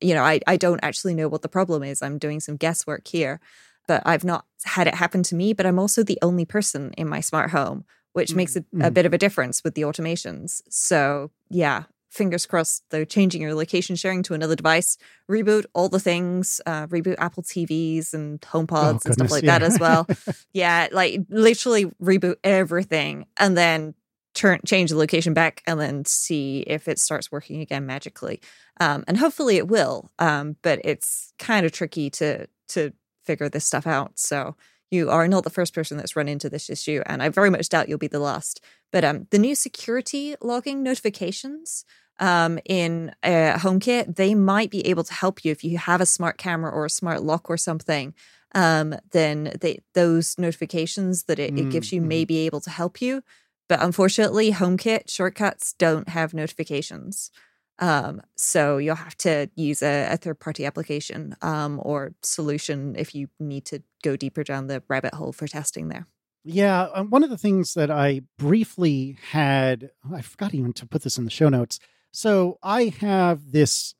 You know, I I don't actually know what the problem is. I'm doing some guesswork here, but I've not had it happen to me. But I'm also the only person in my smart home, which makes a, a Mhm. bit of a difference with the automations. So yeah. Fingers crossed, though, changing your location sharing to another device, reboot all the things, uh, reboot Apple TVs and home HomePods and stuff like yeah. that as well. Yeah, like literally reboot everything and then turn change the location back and then see if it starts working again magically. Um, and hopefully it will. Um, but it's kind of tricky to to figure this stuff out. So you are not the first person that's run into this issue, and I very much doubt you'll be the last. But um, the new security logging notifications um, in uh, HomeKit, they might be able to help you if you have a smart camera or a smart lock or something. Um, then they, those notifications that it, it gives you may Mhm. be able to help you. But unfortunately, HomeKit shortcuts don't have notifications. Um, so you'll have to use a, a third party application um, or solution if you need to go deeper down the rabbit hole for testing there. Yeah, um, one of the things that I briefly had, I forgot even to put this in the show notes. So I have this,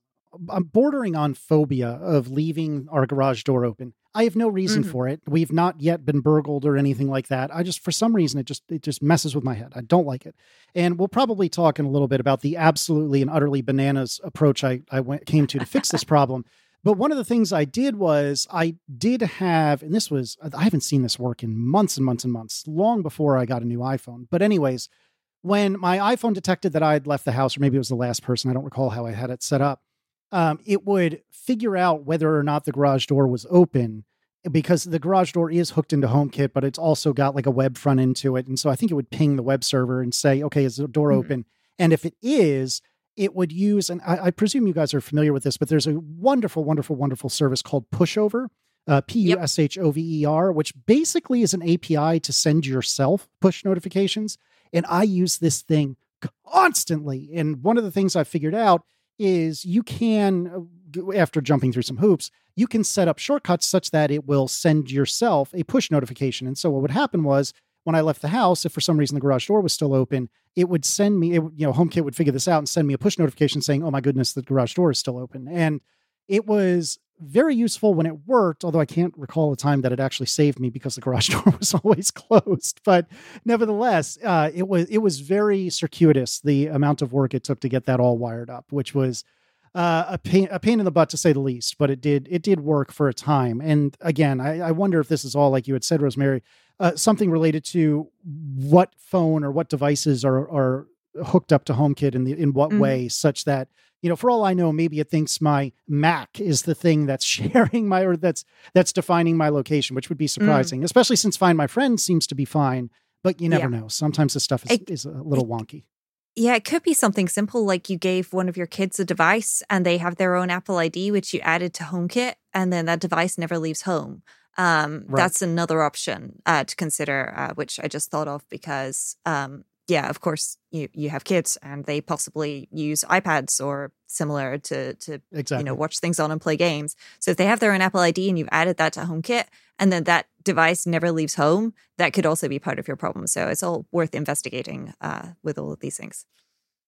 I'm bordering on phobia of leaving our garage door open. I have no reason Mhm. for it. We've not yet been burgled or anything like that. I just, for some reason, it just it just messes with my head. I don't like it. And we'll probably talk in a little bit about the absolutely and utterly bananas approach I I went came to to fix this problem. But one of the things I did was I did have, and this was, I haven't seen this work in months and months and months, long before I got a new iPhone. But, anyways, when my iPhone detected that I had left the house, or maybe it was the last person, I don't recall how I had it set up, um, it would figure out whether or not the garage door was open because the garage door is hooked into HomeKit, but it's also got like a web front end to it. And so I think it would ping the web server and say, okay, is the door Mhm. open? And if it is, it would use, and I, I presume you guys are familiar with this, but there's a wonderful, wonderful, wonderful service called Pushover, uh, P U S H O V E R, which basically is an API to send yourself push notifications. And I use this thing constantly. And one of the things I figured out is you can, uh, after jumping through some hoops, you can set up shortcuts such that it will send yourself a push notification. And so what would happen was when I left the house, if for some reason the garage door was still open, it would send me, it, you know, HomeKit would figure this out and send me a push notification saying, oh my goodness, the garage door is still open. And it was very useful when it worked, although I can't recall a time that it actually saved me because the garage door was always closed. But nevertheless, uh, it was it was very circuitous the amount of work it took to get that all wired up, which was uh, a pain a pain in the butt to say the least. But it did it did work for a time. And again, I, I wonder if this is all like you had said, Rosemary, uh, something related to what phone or what devices are are hooked up to HomeKit in the in what Mhm. way, such that you know, for all I know, maybe it thinks my Mac is the thing that's sharing my or that's that's defining my location, which would be surprising, especially since Find My Friend seems to be fine. But you never Yeah. know. Sometimes this stuff is, It- is a little wonky. Yeah, it could be something simple like you gave one of your kids a device and they have their own Apple ID, which you added to HomeKit, and then that device never leaves home. Um, Right. That's another option uh, to consider, uh, which I just thought of because, um, yeah, of course, you you have kids and they possibly use iPads or similar to to Exactly. you know watch things on and play games. So if they have their own Apple ID and you've added that to HomeKit, and then that device never leaves home, that could also be part of your problem. So it's all worth investigating uh, with all of these things.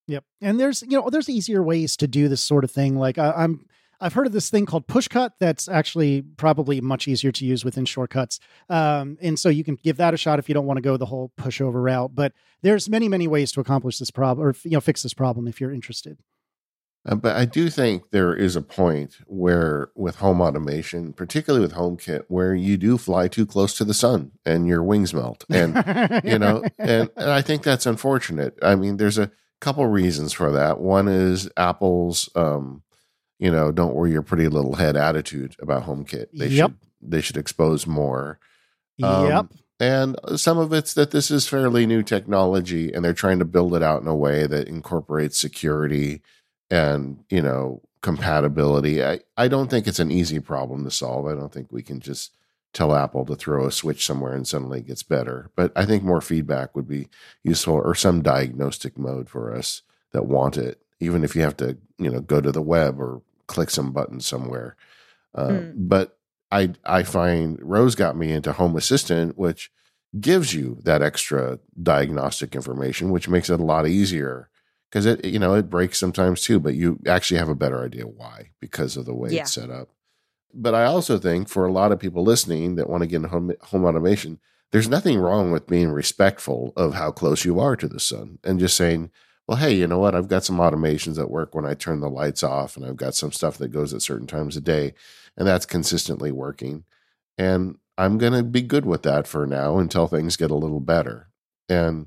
Yep. And there's you know there's easier ways to do this sort of thing. Like I, I'm I've heard of this thing called Pushcut that's actually probably much easier to use within shortcuts. Um, and so you can give that a shot if you don't want to go the whole Pushover route. But there's many many ways to accomplish this problem or you know fix this problem if you're interested. Uh, but I do think there is a point where, with home automation, particularly with HomeKit, where you do fly too close to the sun and your wings melt. And you know and, and i think that's unfortunate i mean there's a couple reasons for that one is apple's um you know don't worry your pretty little head attitude about homekit they Yep. should they should expose more. Yep. Um, and some of it's that this is fairly new technology and they're trying to build it out in a way that incorporates security and you know compatibility. I i don't think it's an easy problem to solve. I don't think we can just tell apple to throw a switch somewhere and suddenly it gets better. But i think more feedback would be useful or some diagnostic mode for us that want it even if you have to you know go to the web or click some button somewhere uh, Mm. but I I find Rose got me into Home Assistant, which gives you that extra diagnostic information, which makes it a lot easier because it you know it breaks sometimes too, but you actually have a better idea why because of the way Yeah. it's set up. But I also think for a lot of people listening that want to get into home, home automation, there's nothing wrong with being respectful of how close you are to the sun and just saying, well, hey, you know what? I've got some automations that work when I turn the lights off, and I've got some stuff that goes at certain times a day, and that's consistently working. And I'm going to be good with that for now until things get a little better. And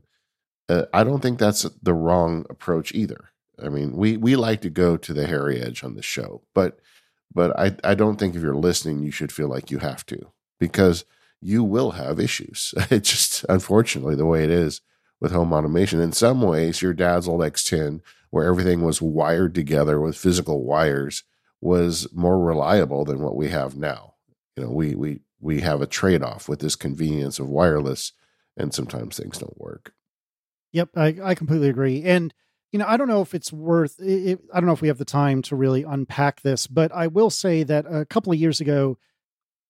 uh, I don't think that's the wrong approach either. I mean, we we like to go to the hairy edge on the show, but but I I don't think if you're listening, you should feel like you have to because you will have issues. It's just unfortunately the way it is with home automation. In some ways, your dad's old X10, where everything was wired together with physical wires, was more reliable than what we have now. You know, we we we have a trade off with this convenience of wireless, and sometimes things don't work. Yep, I, I completely agree. And you know, I don't know if it's worth. It, I don't know if we have the time to really unpack this, but I will say that a couple of years ago,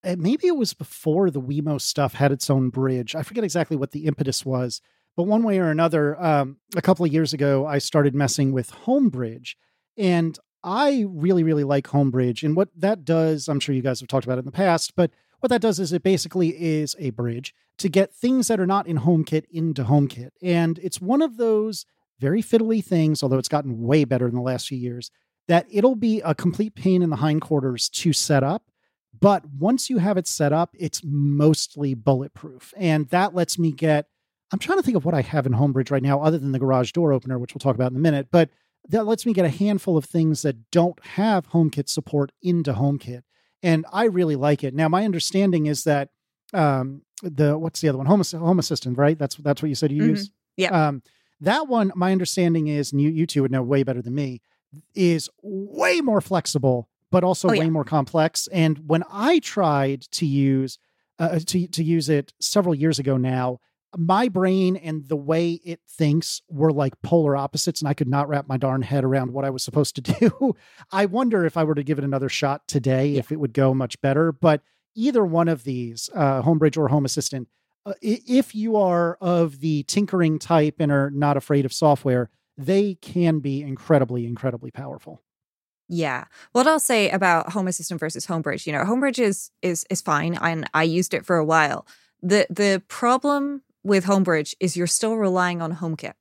maybe it was before the Wemo stuff had its own bridge. I forget exactly what the impetus was, but one way or another, um, a couple of years ago, I started messing with Homebridge, and I really, really like Homebridge. And what that does, I'm sure you guys have talked about it in the past, but what that does is it basically is a bridge to get things that are not in HomeKit into HomeKit. And it's one of those very fiddly things, although it's gotten way better in the last few years, that it'll be a complete pain in the hindquarters to set up. But once you have it set up, it's mostly bulletproof. And that lets me get, I'm trying to think of what I have in Homebridge right now, other than the garage door opener, which we'll talk about in a minute. But that lets me get a handful of things that don't have HomeKit support into HomeKit. and I really like it. Now, my understanding is that um, the what's the other one? Home, Home Assistant, right? That's that's what you said you Mhm. use. Yeah. Um, that one, my understanding is, and you you two would know way better than me, is way more flexible, but also Oh, way yeah. more complex. And when I tried to use uh, to to use it several years ago now, my brain and the way it thinks were like polar opposites, and I could not wrap my darn head around what I was supposed to do. I wonder if I were to give it another shot today, Yeah. if it would go much better. But either one of these, uh, Homebridge or Home Assistant, uh, if you are of the tinkering type and are not afraid of software, they can be incredibly, incredibly powerful. Yeah. What I'll say about Home Assistant versus Homebridge, you know, Homebridge is is is fine, and I used it for a while. the The problem with Homebridge is you're still relying on HomeKit,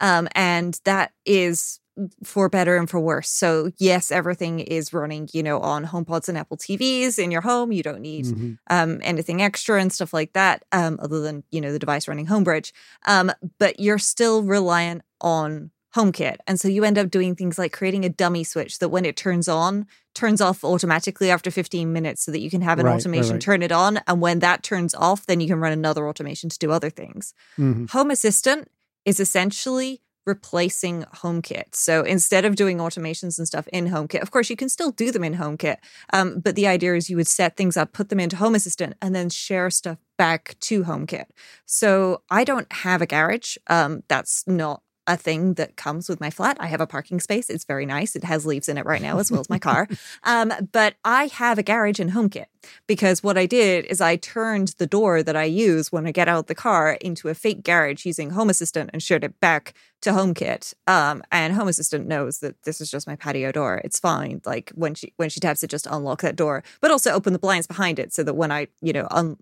um, and that is for better and for worse. So yes, everything is running, you know, on HomePods and Apple TVs in your home. You don't need Mhm. um, anything extra and stuff like that, um, other than you know the device running Homebridge. Um, but you're still reliant on HomeKit, and so you end up doing things like creating a dummy switch that when it turns on, turns off automatically after 15 minutes, so that you can have an Right, right, automation right. turn it on, and when that turns off, then you can run another automation to do other things. Mhm. Home Assistant is essentially replacing HomeKit. So instead of doing automations and stuff in HomeKit, of course, you can still do them in HomeKit. Um, but the idea is you would set things up, put them into Home Assistant, and then share stuff back to HomeKit. So I don't have a garage. Um, that's not a thing that comes with my flat. I have a parking space. It's very nice. It has leaves in it right now, as well as my car. Um, but I have a garage in HomeKit because what I did is I turned the door that I use when I get out of the car into a fake garage using Home Assistant and shared it back to HomeKit. Um, and Home Assistant knows that this is just my patio door. It's fine. Like when she when she taps it, just unlock that door, but also open the blinds behind it so that when I you know un-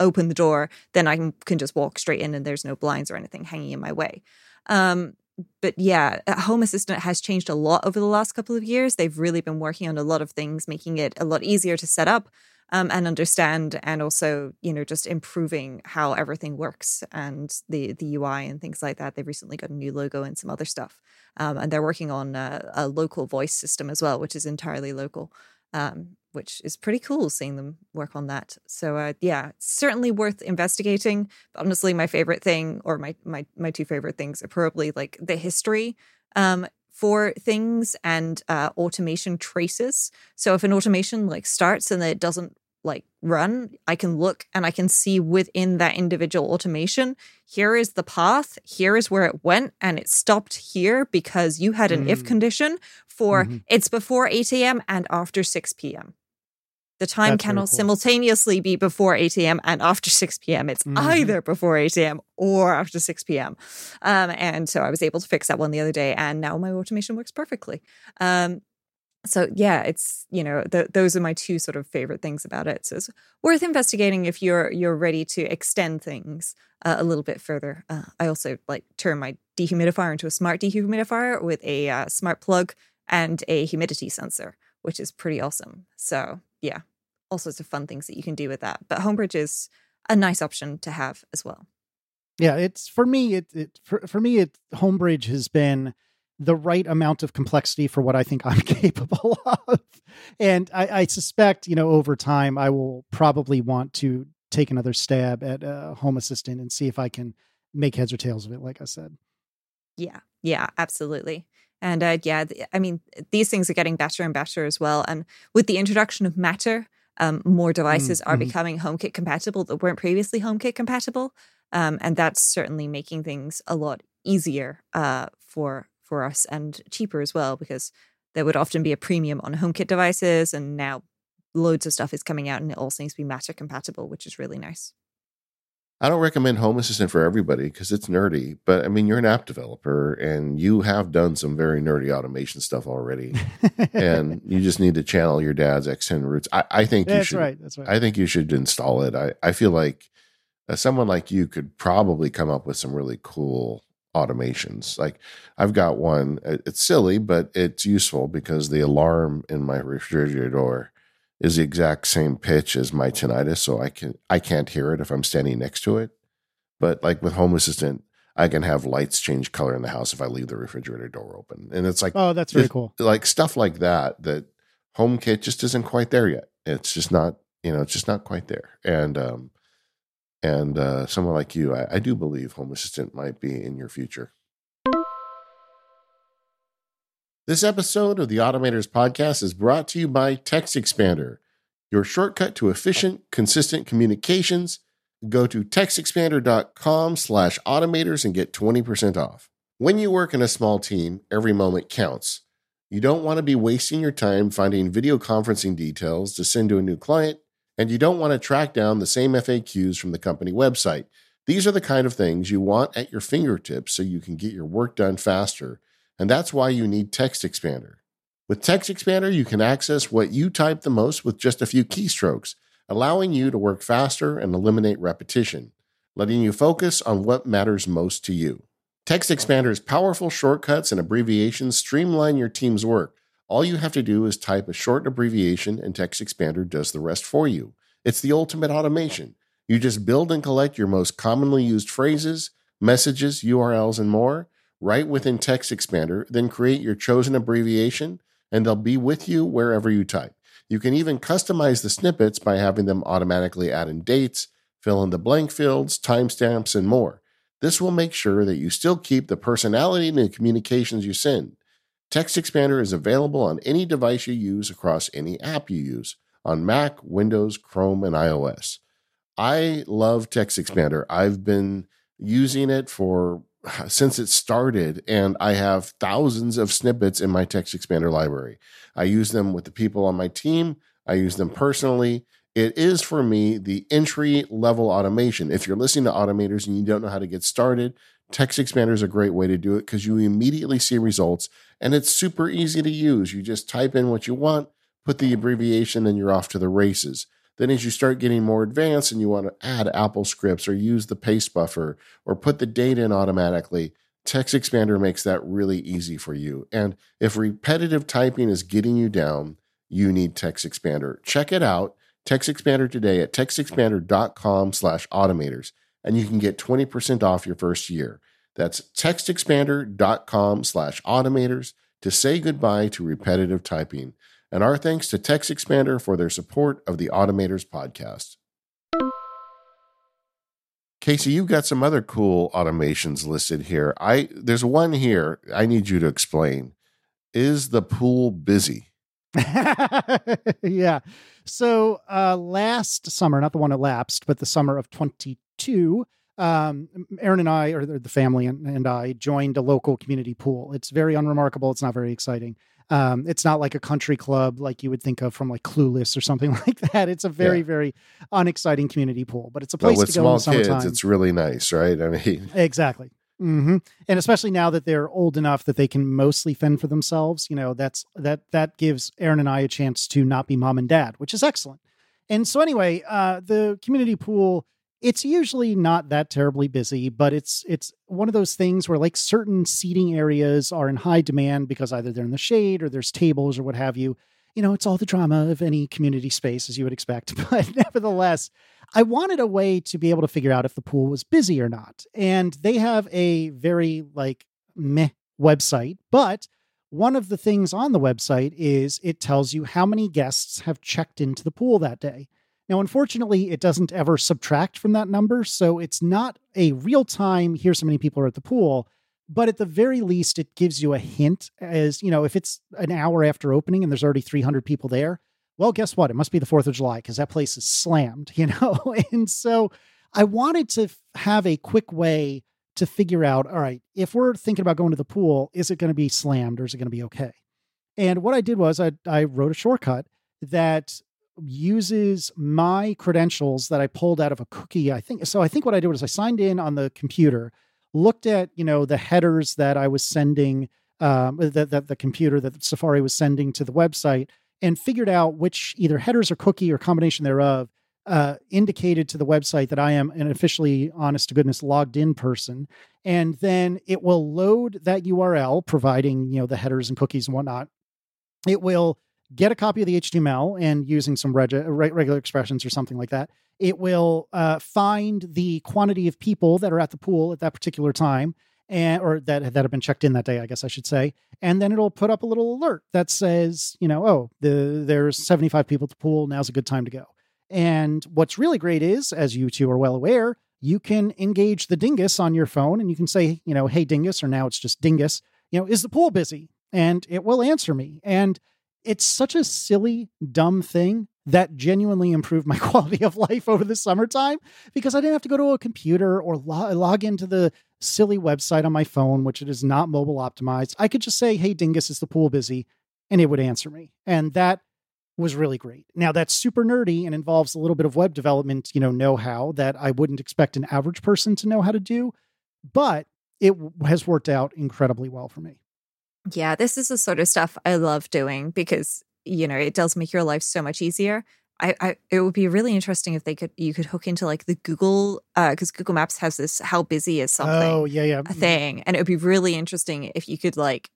open the door, then I can, can just walk straight in and there's no blinds or anything hanging in my way. Um, but yeah, Home Assistant has changed a lot over the last couple of years. They've really been working on a lot of things, making it a lot easier to set up um, and understand, and also you know just improving how everything works and the the UI and things like that. They've recently got a new logo and some other stuff, um, and they're working on a, a local voice system as well, which is entirely local. Um, which is pretty cool seeing them work on that. So uh, yeah, certainly worth investigating. Honestly, my favorite thing, or my my my two favorite things, are probably like the history um, for things and uh, automation traces. So if an automation like starts and then it doesn't like run, I can look and I can see within that individual automation. Here is the path. Here is where it went, and it stopped here because you had an if Mm. condition for Mhm. it's before 8 a.m. and after 6 p.m. The time That's cannot cool. simultaneously be before 8 a.m. and after 6 p.m. It's Mhm. either before 8 a.m. or after 6 p.m. Um, and so I was able to fix that one the other day, and now my automation works perfectly. Um, so yeah, it's you know th- those are my two sort of favorite things about it. So it's worth investigating if you're you're ready to extend things uh, a little bit further. Uh, I also like turn my dehumidifier into a smart dehumidifier with a uh, smart plug and a humidity sensor, which is pretty awesome. So yeah, all sorts of fun things that you can do with that. But Homebridge is a nice option to have as well. Yeah, it's for me. It, it for for me, it Homebridge has been the right amount of complexity for what I think I'm capable of, and I, I suspect you know over time I will probably want to take another stab at uh, Home Assistant and see if I can make heads or tails of it. Like I said, Yeah, yeah, absolutely. And uh, yeah, th- I mean, these things are getting better and better as well. And with the introduction of Matter, um, more devices are mhm. becoming HomeKit compatible that weren't previously HomeKit compatible, um, and that's certainly making things a lot easier uh, for for us and cheaper as well because there would often be a premium on HomeKit devices, and now loads of stuff is coming out and it all seems to be Matter compatible, which is really nice. I don't recommend Home Assistant for everybody because it's nerdy. But I mean, you're an app developer and you have done some very nerdy automation stuff already, and you just need to channel your dad's X10 roots. I, I think you that's should. right. That's right. I think you should install it. I, I feel like uh, someone like you could probably come up with some really cool automations. Like I've got one. uh, It's silly, but it's useful because the alarm in my refrigerator door is the exact same pitch as my tinnitus, so I can I can't hear it if I'm standing next to it. But like with Home Assistant, I can have lights change color in the house if I leave the refrigerator door open, and it's like oh, that's very cool. like stuff like that that HomeKit just isn't quite there yet. It's just not, you know, it's just not quite there. And um, and uh, someone like you, I, I do believe Home Assistant might be in your future. This episode of the Automators Podcast is brought to you by Text Expander, your shortcut to efficient, consistent communications. Go to textexpander.com slash automators and get 20% off. When you work in a small team, every moment counts. You don't want to be wasting your time finding video conferencing details to send to a new client, and you don't want to track down the same FAQs from the company website. These are the kind of things you want at your fingertips so you can get your work done faster and that's why you need Text Expander. With Text Expander, you can access what you type the most with just a few keystrokes, allowing you to work faster and eliminate repetition, letting you focus on what matters most to you. Text Expander's powerful shortcuts and abbreviations streamline your team's work. All you have to do is type a short abbreviation, and Text Expander does the rest for you. It's the ultimate automation. You just build and collect your most commonly used phrases, messages, URLs, and more right within Text Expander, then create your chosen abbreviation, and they'll be with you wherever you type. You can even customize the snippets by having them automatically add in dates, fill in the blank fields, timestamps, and more. This will make sure that you still keep the personality in the communications you send. Text Expander is available on any device you use across any app you use on Mac, Windows, Chrome, and iOS. I love Text Expander. I've been using it for since it started, and I have thousands of snippets in my text expander library. I use them with the people on my team, I use them personally. It is for me the entry level automation. If you're listening to automators and you don't know how to get started, Text Expander is a great way to do it because you immediately see results and it's super easy to use. You just type in what you want, put the abbreviation, and you're off to the races. Then, as you start getting more advanced and you want to add Apple scripts or use the paste buffer or put the data in automatically, Text Expander makes that really easy for you. And if repetitive typing is getting you down, you need Text Expander. Check it out, Text Expander today at textexpander.com slash automators, and you can get 20% off your first year. That's textexpander.com slash automators to say goodbye to repetitive typing. And our thanks to Text Expander for their support of the Automators podcast. Casey, you've got some other cool automations listed here. I there's one here I need you to explain. Is the pool busy? yeah. So uh last summer, not the one that but the summer of 22, um, Erin and I, or the family and, and I, joined a local community pool. It's very unremarkable. It's not very exciting. Um, it's not like a country club like you would think of from like Clueless or something like that. It's a very, yeah. very unexciting community pool, but it's a place but with to go small in kids. It's really nice, right? I mean, exactly. Mm-hmm. And especially now that they're old enough that they can mostly fend for themselves, you know, that's that that gives Erin and I a chance to not be mom and dad, which is excellent. And so anyway, uh, the community pool it's usually not that terribly busy, but it's it's one of those things where like certain seating areas are in high demand because either they're in the shade or there's tables or what have you. You know, it's all the drama of any community space as you would expect. But nevertheless, I wanted a way to be able to figure out if the pool was busy or not. And they have a very like meh website, but one of the things on the website is it tells you how many guests have checked into the pool that day. Now, unfortunately, it doesn't ever subtract from that number. So it's not a real time, here's how many people are at the pool. But at the very least, it gives you a hint as, you know, if it's an hour after opening and there's already 300 people there, well, guess what? It must be the 4th of July because that place is slammed, you know? and so I wanted to have a quick way to figure out all right, if we're thinking about going to the pool, is it going to be slammed or is it going to be okay? And what I did was I, I wrote a shortcut that uses my credentials that I pulled out of a cookie. I think so. I think what I did was I signed in on the computer, looked at you know the headers that I was sending, um, that, that the computer that Safari was sending to the website, and figured out which either headers or cookie or combination thereof uh, indicated to the website that I am an officially, honest to goodness, logged in person. And then it will load that URL, providing you know the headers and cookies and whatnot. It will get a copy of the HTML and using some reg- regular expressions or something like that, it will uh, find the quantity of people that are at the pool at that particular time. and or that that have been checked in that day, I guess I should say. And then it'll put up a little alert that says, you know, oh, the there's 75 people at the pool. Now's a good time to go. And what's really great is, as you two are well aware, you can engage the dingus on your phone and you can say, you know, hey dingus, or now it's just dingus, you know, is the pool busy? And it will answer me. And it's such a silly, dumb thing that genuinely improved my quality of life over the summertime because I didn't have to go to a computer or lo- log into the silly website on my phone, which it is not mobile optimized. I could just say, Hey, Dingus, is the pool busy? And it would answer me. And that was really great. Now that's super nerdy and involves a little bit of web development, you know, know-how that I wouldn't expect an average person to know how to do, but it has worked out incredibly well for me. Yeah, this is the sort of stuff I love doing because you know it does make your life so much easier. I, I it would be really interesting if they could you could hook into like the Google because uh, Google Maps has this how busy is something oh yeah yeah a thing and it would be really interesting if you could like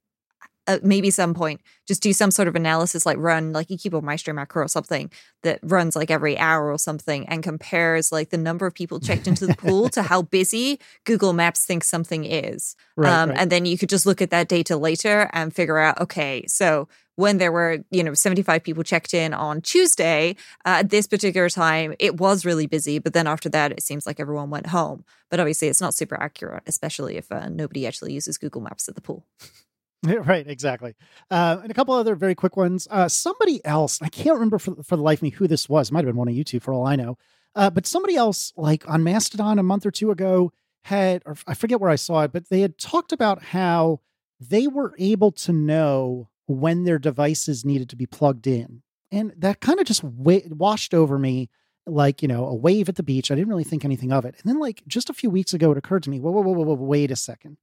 uh, maybe some point just do some sort of analysis like run like you keyboard maestro macro or something that runs like every hour or something and compares like the number of people checked into the pool to how busy google maps thinks something is. Right, um, right. and then you could just look at that data later and figure out okay so when there were you know 75 people checked in on tuesday uh, at this particular time it was really busy but then after that it seems like everyone went home. But obviously it's not super accurate especially if uh, nobody actually uses google maps at the pool right, exactly. Uh, and a couple other very quick ones. Uh, somebody else, I can't remember for, for the life of me who this was. Might have been one of you two, for all I know. Uh, but somebody else, like on Mastodon a month or two ago, had, or I forget where I saw it, but they had talked about how they were able to know when their devices needed to be plugged in. And that kind of just wa- washed over me like, you know, a wave at the beach. I didn't really think anything of it. And then, like, just a few weeks ago, it occurred to me, whoa, whoa, whoa, whoa, whoa wait a second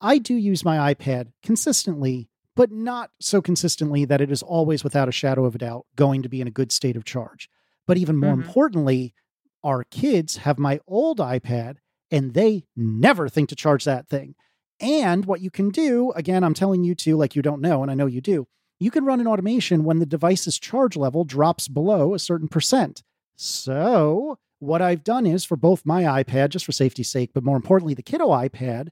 I do use my iPad consistently, but not so consistently that it is always without a shadow of a doubt going to be in a good state of charge. But even more Mhm. importantly, our kids have my old iPad and they never think to charge that thing. And what you can do, again, I'm telling you to, like you don't know, and I know you do, you can run an automation when the device's charge level drops below a certain percent. So, what I've done is for both my iPad, just for safety's sake, but more importantly, the kiddo iPad,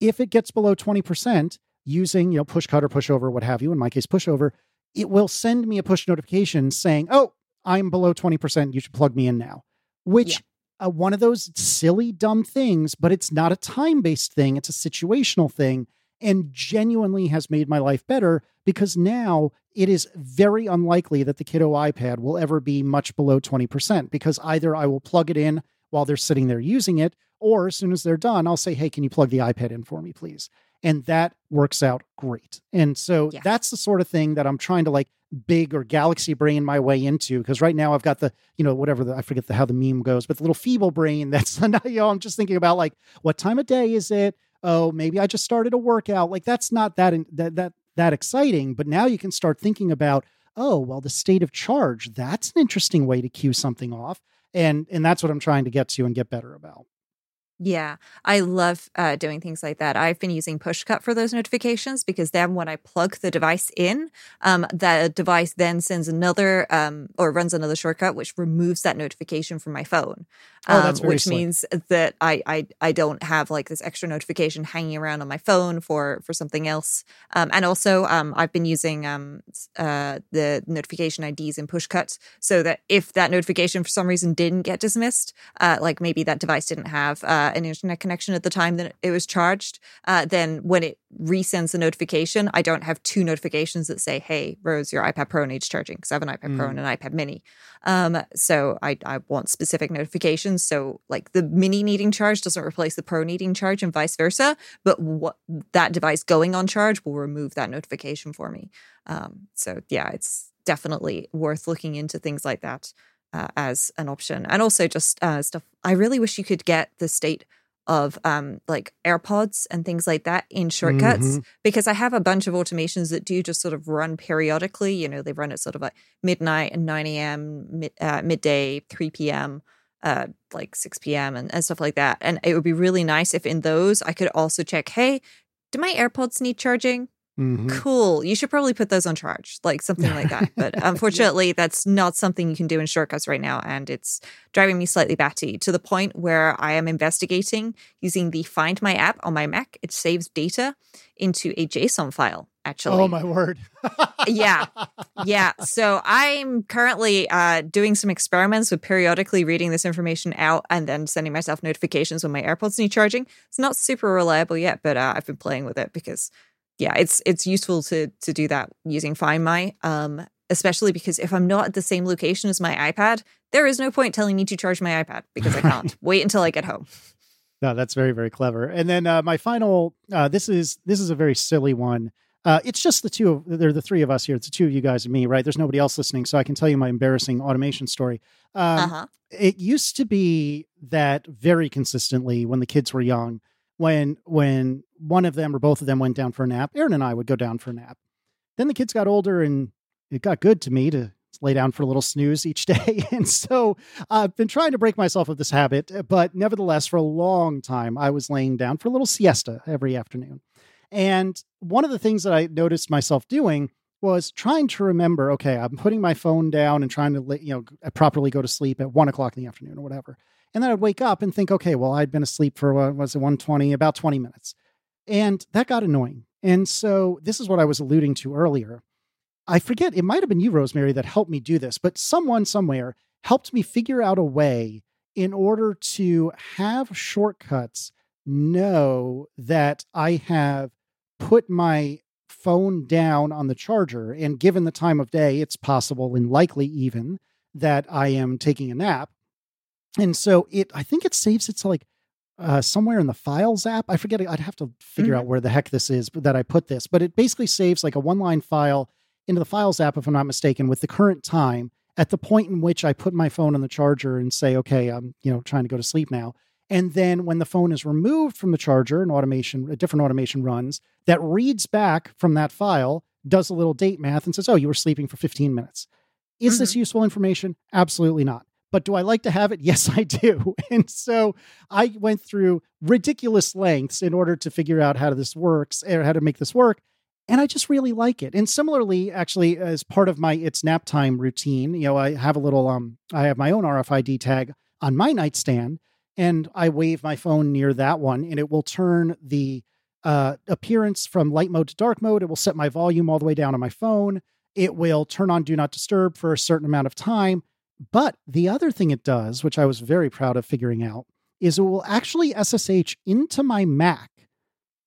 if it gets below 20% using, you know, Pushcut or Pushover, what have you, in my case, Pushover, it will send me a push notification saying, oh, I'm below 20%. You should plug me in now, which uh, one of those silly, dumb things, but it's not a time based thing. It's a situational thing and genuinely has made my life better because now it is very unlikely that the kiddo iPad will ever be much below 20% because either I will plug it in while they're sitting there using it, or as soon as they're done, I'll say, hey, can you plug the iPad in for me, please? And that works out great. And so Yeah. that's the sort of thing that I'm trying to like big or galaxy brain my way into because right now I've got the, you know, whatever the, I forget the, how the meme goes, but the little feeble brain that's, you know, I'm just thinking about like, what time of day is it? Oh, maybe I just started a workout. Like that's not that, that, that, that exciting. But now you can start thinking about, oh, well, the state of charge, that's an interesting way to cue something off. And, and that's what I'm trying to get to and get better about. Yeah, I love uh, doing things like that. I've been using Pushcut for those notifications because then when I plug the device in, um, the device then sends another um, or runs another shortcut which removes that notification from my phone. Oh, that's very which slick. means that I, I I don't have like this extra notification hanging around on my phone for for something else. Um, and also, um, I've been using um, uh, the notification IDs in Pushcut so that if that notification for some reason didn't get dismissed, uh, like maybe that device didn't have uh, an internet connection at the time that it was charged, uh, then when it resends the notification, I don't have two notifications that say, "Hey, Rose, your iPad Pro needs charging," because I have an iPad Pro and an iPad Mini. Um, so I I want specific notifications. So like the Mini needing charge doesn't replace the Pro needing charge, and vice versa. But what that device going on charge will remove that notification for me. Um, so yeah, it's definitely worth looking into things like that uh, as an option, and also just uh, stuff. I really wish you could get the state of um like AirPods and things like that in shortcuts Mhm. because I have a bunch of automations that do just sort of run periodically. You know, they run at sort of like midnight and 9 a.m., mid, uh, midday, 3 p.m., uh, like 6 p.m., and, and stuff like that. And it would be really nice if in those I could also check, hey, do my AirPods need charging? Mhm. Cool. You should probably put those on charge, like something like that. But unfortunately, that's not something you can do in shortcuts right now. And it's driving me slightly batty to the point where I am investigating using the Find My app on my Mac. It saves data into a JSON file, actually. Oh my word! Yeah. yeah. So I'm currently uh, doing some experiments with periodically reading this information out and then sending myself notifications when my AirPods need charging. It's not super reliable yet, but uh, I've been playing with it because, yeah, it's it's useful to to do that using Find My. Um, especially because if I'm not at the same location as my iPad, there is no point telling me to charge my iPad because I can't wait until I get home. No, that's very very clever. And then uh, my final. Uh, this is this is a very silly one. Uh, it's just the two of they're the three of us here. It's the two of you guys and me, right? There's nobody else listening, so I can tell you my embarrassing automation story. Um, Uh huh. it used to be that very consistently when the kids were young when when one of them or both of them went down for a nap. Erin and i would go down for a nap. Then the kids got older and it got good to me to lay down for a little snooze each day. And so i've been trying to break myself of this habit uh, but nevertheless for a long time i was laying down for a little siesta every afternoon. And one of the things that i noticed myself doing was trying to remember okay i'm putting my phone down and trying to you know uh, properly go to sleep at one o'clock in the afternoon or whatever. And then i'd wake up and think okay well i'd been asleep for what was it 120 about 20 minutes and that got annoying. And so this is what i was alluding to earlier. I forget it might have been you rosemary that helped me do this but someone somewhere helped me figure out a way in order to have shortcuts know that i have put my phone down on the charger and given the time of day it's possible and likely even that i am taking a nap. And so it i think it saves it to like uh, somewhere in the files app i forget i'd have to figure out where the heck this is that i put this but it basically saves like a one line file into the files app if i'm not mistaken with the current time at the point in which i put my phone on the charger and say okay i'm you know trying to go to sleep now and then when the phone is removed from the charger, an automation, a different automation runs that reads back from that file, does a little date math, and says, "Oh, you were sleeping for 15 minutes." Is this useful information? Absolutely not. But do I like to have it? Yes, I do. And so I went through ridiculous lengths in order to figure out how this works or how to make this work. And I just really like it. And similarly, actually, as part of my it's nap time routine, you know, I have a little um I have my own RFID tag on my nightstand and I wave my phone near that one, and it will turn the uh, appearance from light mode to dark mode. It will set my volume all the way down on my phone. It will turn on do not disturb for a certain amount of time. But the other thing it does, which I was very proud of figuring out, is it will actually SSH into my Mac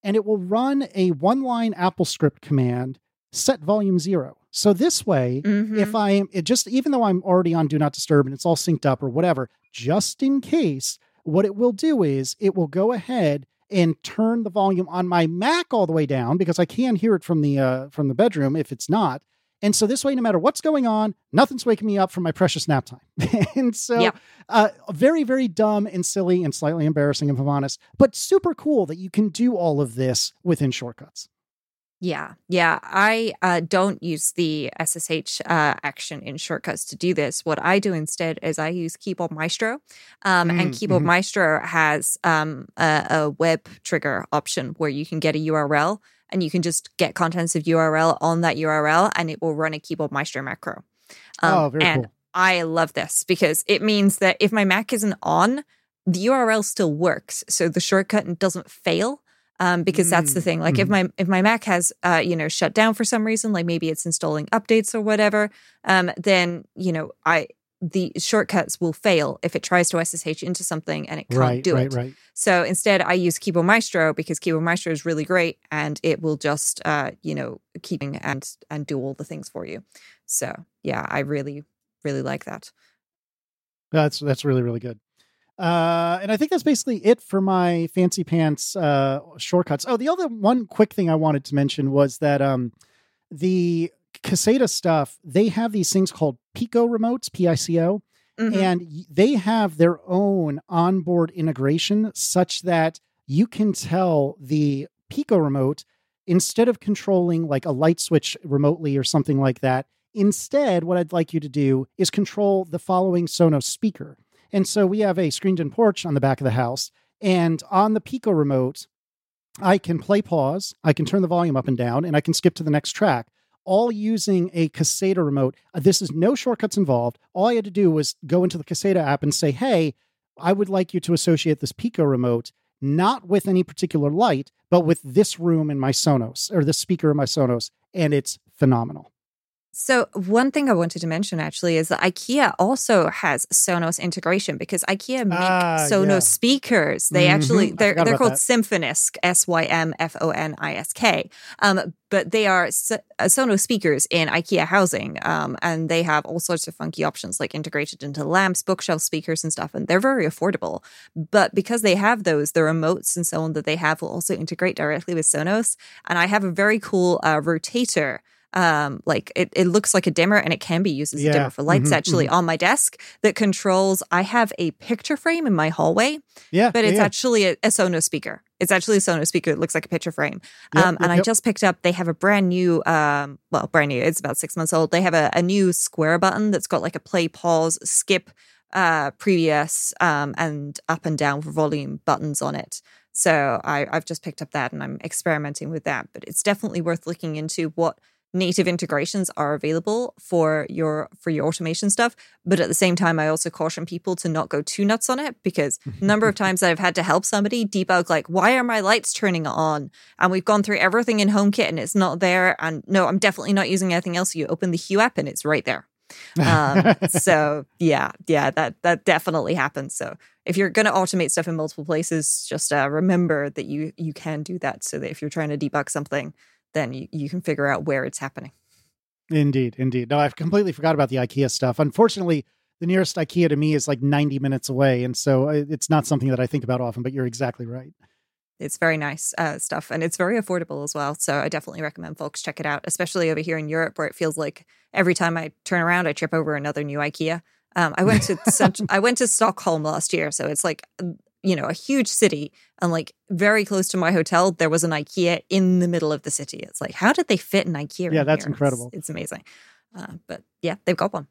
and it will run a one line AppleScript command set volume zero. So this way, Mhm. if I am it just even though I'm already on do not disturb and it's all synced up or whatever, just in case, what it will do is it will go ahead and turn the volume on my Mac all the way down because I can hear it from the uh, from the bedroom if it's not. And so this way, no matter what's going on, nothing's waking me up from my precious nap time. and so, Yep. uh, very, very dumb and silly and slightly embarrassing, if I'm honest, but super cool that you can do all of this within shortcuts. Yeah, yeah. I uh, don't use the SSH uh, action in shortcuts to do this. What I do instead is I use Keyboard Maestro, um, and Mm, Keyboard mhm. Maestro has um, a, a web trigger option where you can get a URL and you can just get contents of URL on that URL, and it will run a Keyboard Maestro macro. Um, oh, very and cool. I love this because it means that if my Mac isn't on, the URL still works, so the shortcut doesn't fail. Um, because that's the Mm, thing. Like if mhm. my if my Mac has uh, you know shut down for some reason, like maybe it's installing updates or whatever, um, then you know I the shortcuts will fail if it tries to SSH into something and it can't Right, do right, it. right. So instead, I use Keyboard Maestro because Keyboard Maestro is really great and it will just, uh, you know, keeping and and do all the things for you. So yeah, I really really like that. That's that's really really good. Uh, and I think that's basically it for my fancy pants uh, shortcuts. Oh, the other one quick thing I wanted to mention was that um, the Caseta stuff they have these things called Pico remotes, P I C O, Mhm. and they have their own onboard integration such that you can tell the Pico remote instead of controlling like a light switch remotely or something like that. Instead, what I'd like you to do is control the following Sonos speaker. And so we have a screened in porch on the back of the house. And on the Pico remote, I can play pause, I can turn the volume up and down, and I can skip to the next track, all using a Caseta remote. Uh, This is no shortcuts involved. All I had to do was go into the Caseta app and say, hey, I would like you to associate this Pico remote not with any particular light, but with this room in my Sonos or this speaker in my Sonos. And it's phenomenal. So one thing I wanted to mention actually is that IKEA also has Sonos integration because IKEA make Ah, Sonos yeah. speakers. They Mhm. actually they're they're called that. Symfonisk S Y M F O N I S K. Um, but they are uh, Sonos speakers in IKEA housing, um, and they have all sorts of funky options like integrated into lamps, bookshelf speakers, and stuff. And they're very affordable. But because they have those, the remotes and so on that they have will also integrate directly with Sonos. And I have a very cool uh, rotator um like it, it looks like a dimmer and it can be used as Yeah. a dimmer for lights Mhm, actually on my desk that controls i have a picture frame in my hallway Yeah. but it's yeah, actually a, a sonos speaker. It's actually a sonos speaker. It looks like a picture frame. Yep, um, yep, and i just picked up they have a brand new um well brand new it's about six months old. They have a, a new square button that's got like a play pause skip uh previous um and up and down for volume buttons on it. So I, I've just picked up that and I'm experimenting with that. But it's definitely worth looking into what native integrations are available for your for your automation stuff. But at the same time, I also caution people to not go too nuts on it because the number of times I've had to help somebody debug like, why are my lights turning on? And we've gone through everything in HomeKit and it's not there. And no, I'm definitely not using anything else. You open the Hue app and it's right there. um, so yeah, yeah, that that definitely happens. So if you're going to automate stuff in multiple places, just uh, remember that you you can do that. So that if you're trying to debug something, then you, you can figure out where it's happening. Indeed, indeed. No, I've completely forgot about the IKEA stuff. Unfortunately, the nearest IKEA to me is like 90 minutes away. And so uh, it's not something that I think about often, but you're exactly right. It's very nice uh, stuff, and it's very affordable as well. So I definitely recommend folks check it out, especially over here in Europe, where it feels like every time I turn around, I trip over another new IKEA. Um, I went to I went to Stockholm last year, so it's like you know a huge city, and like very close to my hotel, there was an IKEA in the middle of the city. It's like how did they fit an IKEA? Yeah, in that's here? Incredible. It's, amazing. Uh, but yeah, they've got one.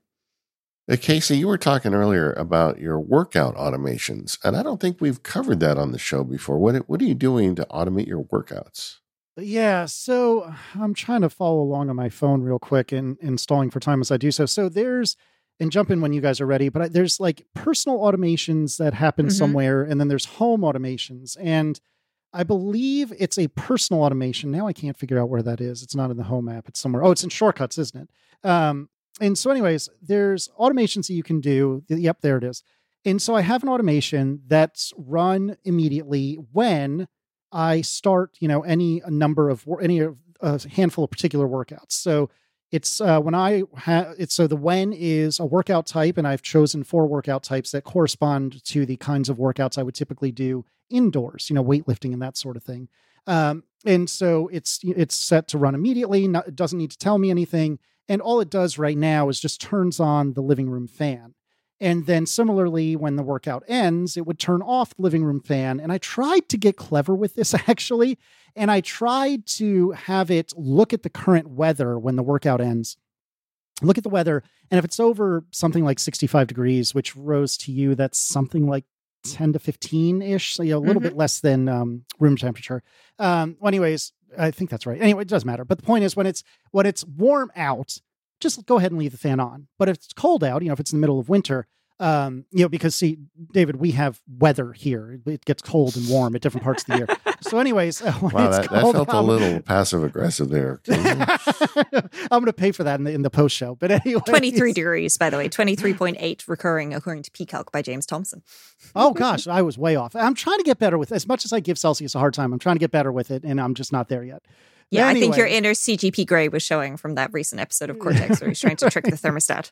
Uh, Casey, you were talking earlier about your workout automations, and I don't think we've covered that on the show before. What what are you doing to automate your workouts? Yeah, so I'm trying to follow along on my phone real quick and installing for time as I do so. So there's, and jump in when you guys are ready, but I, there's like personal automations that happen Mhm. somewhere, and then there's home automations. And I believe it's a personal automation. Now I can't figure out where that is. It's not in the home app, it's somewhere. Oh, it's in shortcuts, isn't it? Um, and so, anyways, there's automations that you can do. Yep, there it is. And so I have an automation that's run immediately when I start, you know, any number of any of a handful of particular workouts. So it's uh, when I have it's so the when is a workout type, and I've chosen four workout types that correspond to the kinds of workouts I would typically do indoors, you know, weightlifting and that sort of thing. Um, and so it's it's set to run immediately. Not, it doesn't need to tell me anything, and all it does right now is just turns on the living room fan. And then similarly, when the workout ends, it would turn off the living room fan. And I tried to get clever with this actually. And I tried to have it look at the current weather when the workout ends. Look at the weather. And if it's over something like 65 degrees, which rose to you, that's something like 10 to 15 ish. So, you know, a little Mhm. bit less than um, room temperature. Um, well, anyways, I think that's right. Anyway, it doesn't matter. But the point is when it's when it's warm out, just go ahead and leave the fan on. But if it's cold out, you know, if it's in the middle of winter, um, you know, because see, David, we have weather here. It gets cold and warm at different parts of the year. So, anyways, uh, when Wow, it's that, that cold felt a little passive aggressive there. I'm going to pay for that in the in the post show. But anyway, 23 degrees, by the way, 23.8 recurring according to PCalc by James Thompson. Oh gosh, I was way off. I'm trying to get better with as much as I give Celsius a hard time. I'm trying to get better with it, and I'm just not there yet. Yeah, I think your inner CGP Grey was showing from that recent episode of Cortex where he's trying to trick the thermostat.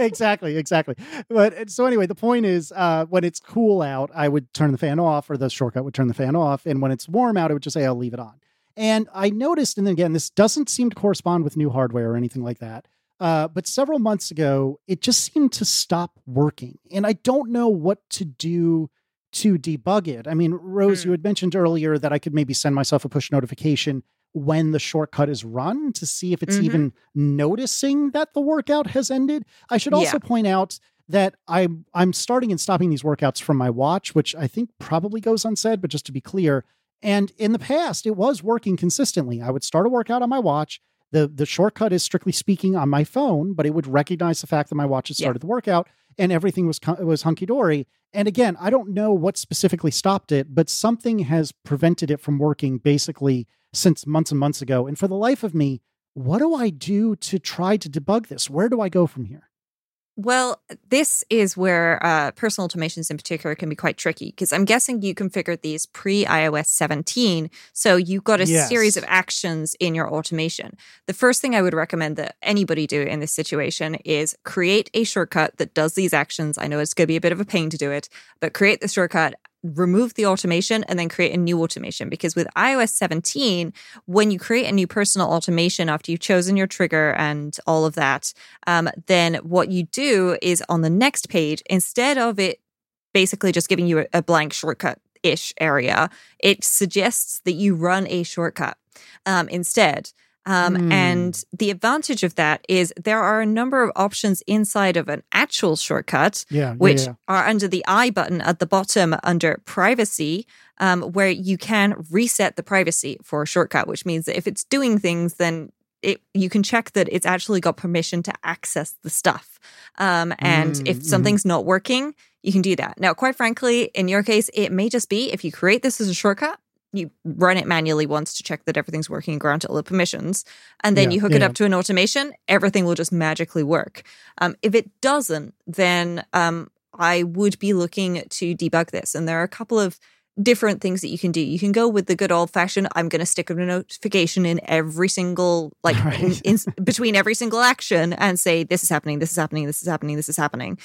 exactly, exactly. But so anyway, the point is, uh, when it's cool out, I would turn the fan off, or the shortcut would turn the fan off, and when it's warm out, it would just say I'll leave it on. And I noticed, and again, this doesn't seem to correspond with new hardware or anything like that. Uh, but several months ago, it just seemed to stop working, and I don't know what to do to debug it. I mean, Rose, Hmm. you had mentioned earlier that I could maybe send myself a push notification when the shortcut is run to see if it's Mhm. even noticing that the workout has ended. I should also point out that I'm I'm starting and stopping these workouts from my watch, which I think probably goes unsaid, but just to be clear, And in the past, it was working consistently. I would start a workout on my watch. The, the shortcut is strictly speaking on my phone, but it would recognize the fact that my watch had started the workout and everything was was hunky dory. And again, I don't know what specifically stopped it, but something has prevented it from working basically since months and months ago. And for the life of me, what do I do to try to debug this? Where do I go from here? Well, this is where uh, personal automations in particular can be quite tricky because I'm guessing you configured these pre iOS 17. So you've got a Yes. series of actions in your automation. The first thing I would recommend that anybody do in this situation is create a shortcut that does these actions. I know it's going to be a bit of a pain to do it, but create the shortcut. Remove the automation and then create a new automation because with iOS 17, when you create a new personal automation after you've chosen your trigger and all of that, um, then what you do is on the next page, instead of it basically just giving you a, a blank shortcut ish area, it suggests that you run a shortcut um, instead. Um, Hmm. And the advantage of that is there are a number of options inside of an actual shortcut Yeah, which yeah, are under the I button at the bottom under privacy, um, where you can reset the privacy for a shortcut, which means that if it's doing things, then it you can check that it's actually got permission to access the stuff. Um, and Mm, if mhm. something's not working, you can do that. Now, quite frankly, in your case, it may just be if you create this as a shortcut. You run it manually once to check that everything's working and grant it all the permissions. And then Yeah, you hook yeah, it up to an automation, everything will just magically work. Um, if it doesn't, then um, I would be looking to debug this. And there are a couple of different things that you can do. You can go with the good old fashioned, I'm going to stick a notification in every single, like Right. in, in, between every single action and say, this is happening, this is happening, this is happening, this is happening.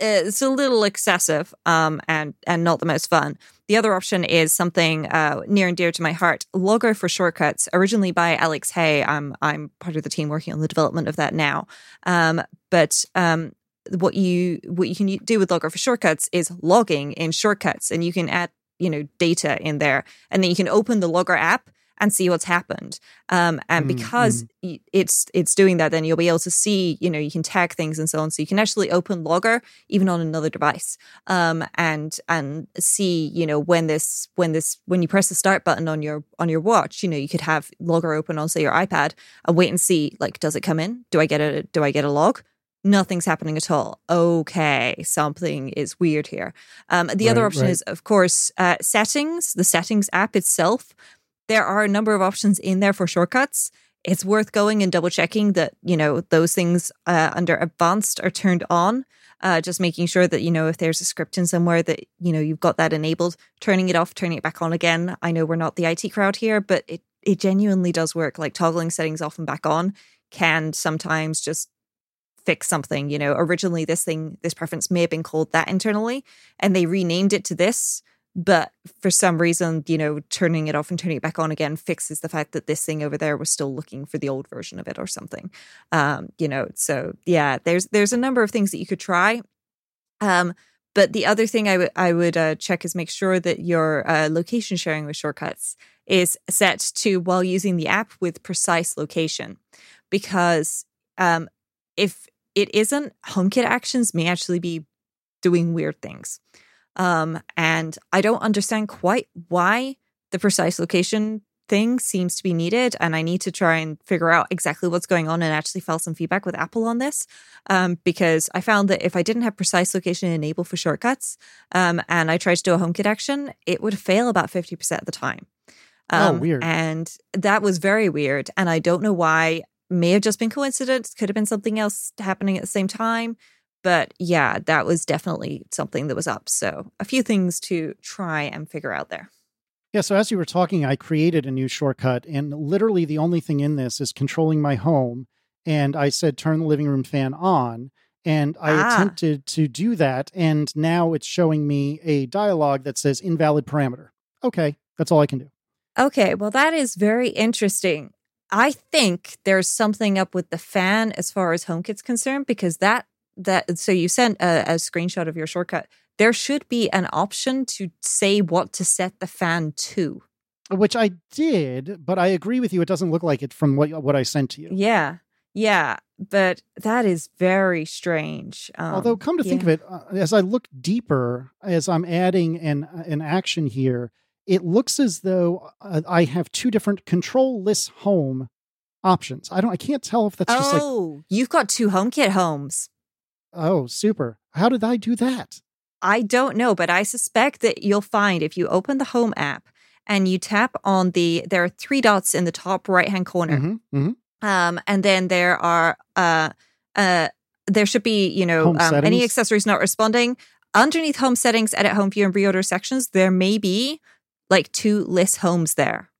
Uh, It's a little excessive um, and and not the most fun. The other option is something uh, near and dear to my heart. Logger for shortcuts, originally by Alex Hay. I'm I'm part of the team working on the development of that now. Um, but um, what you what you can do with Logger for shortcuts is logging in shortcuts, and you can add you know data in there, and then you can open the Logger app and see what's happened. Um, and Mm, because y it's it's doing that, then you'll be able to see you know you can tag things and so on. So you can actually open Logger even on another device um, and and see you know when this when this when you press the start button on your on your watch you know you could have logger open on say your ipad and wait and see like does it come in do i get a do i get a log nothing's happening at all okay something is weird here um, the other option right. is of course uh, settings the settings app itself there are a number of options in there for shortcuts. It's worth going and double checking that you know those things uh, under advanced are turned on uh, just making sure that you know if there's a script in somewhere that you know you've got that enabled turning it off turning it back on again. I know we're not the it crowd here but it it genuinely does work. Like toggling settings off and back on can sometimes just fix something you know. Originally this thing this preference may have been called that internally and they renamed it to this but for some reason you know turning it off and turning it back on again fixes the fact that this thing over there was still looking for the old version of it or something. Um you know so yeah there's there's a number of things that you could try. Um but the other thing I would I would uh, check is make sure that your uh, location sharing with shortcuts is set to while using the app with precise location, because um, if it isn't, HomeKit actions may actually be doing weird things, um, and I don't understand quite why the precise location thing seems to be needed and i need to try and figure out exactly what's going on and actually file some feedback with apple on this um, because i found that if i didn't have precise location enabled for shortcuts um, and i tried to do a homekit action it would fail about 50% of the time. Oh, Um, weird. and that was very weird and i don't know why. May have just been coincidence could have been something else happening at the same time but yeah that was definitely something that was up so a few things to try and figure out there Yeah, so as you were talking, I created a new shortcut, and literally the only thing in this is controlling my home. And I said, turn the living room fan on. And I Ah. attempted to do that. And now it's showing me a dialogue that says invalid parameter. Okay, that's all I can do. Okay, well, that is very interesting. I think there's something up with the fan as far as HomeKit's concerned because that that so you sent a, a screenshot of your shortcut. There should be an option to say what to set the fan to. Which I did, but I agree with you. It doesn't look like it from what, what I sent to you. Yeah, yeah, but that is very strange. Um, Although, come to think of it, uh, as I look deeper, as I'm adding an an action here, it looks as though uh, I have two different control-less home options. I don't. I can't tell if that's just like. oh, you've got two HomeKit homes. Oh, super! How did I do that? I don't know, but I suspect that you'll find if you open the Home app and you tap on the, there are three dots in the top right hand corner. Mhm, mhm. Um, and then there are, uh, uh, there should be, you know, um, any accessories not responding. Underneath home settings, edit home view and reorder sections, there may be like two list homes there.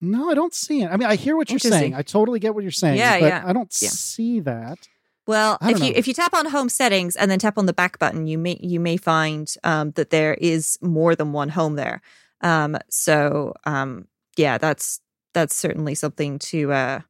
No, I don't see it. I mean, I hear what you're saying. I totally get what you're saying. Yeah, but yeah, I don't yeah. see that. Well, if don't you if you tap on home settings and then tap on the back button, you may you may find um, that there is more than one home there. Um, so um, yeah, that's that's certainly something to uh,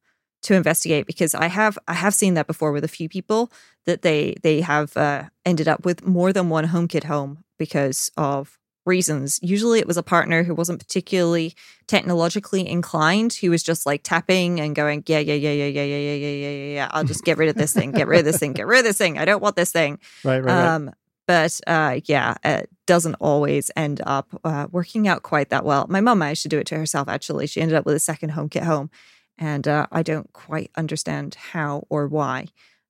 to investigate because I have I have seen that before with a few people that they they have uh, ended up with more than one HomeKit home because of reasons. Usually, it was a partner who wasn't particularly technologically inclined, who was just like tapping and going, yeah, yeah, yeah, yeah, yeah, yeah, yeah, yeah, yeah, yeah, yeah. I'll just get rid of this thing, get rid of this thing, get rid of this thing. I don't want this thing. Right, right, right. Um, but uh, yeah, it doesn't always end up uh, working out quite that well. My mom managed to do it to herself. Actually, she ended up with a second HomeKit home, and uh, I don't quite understand how or why.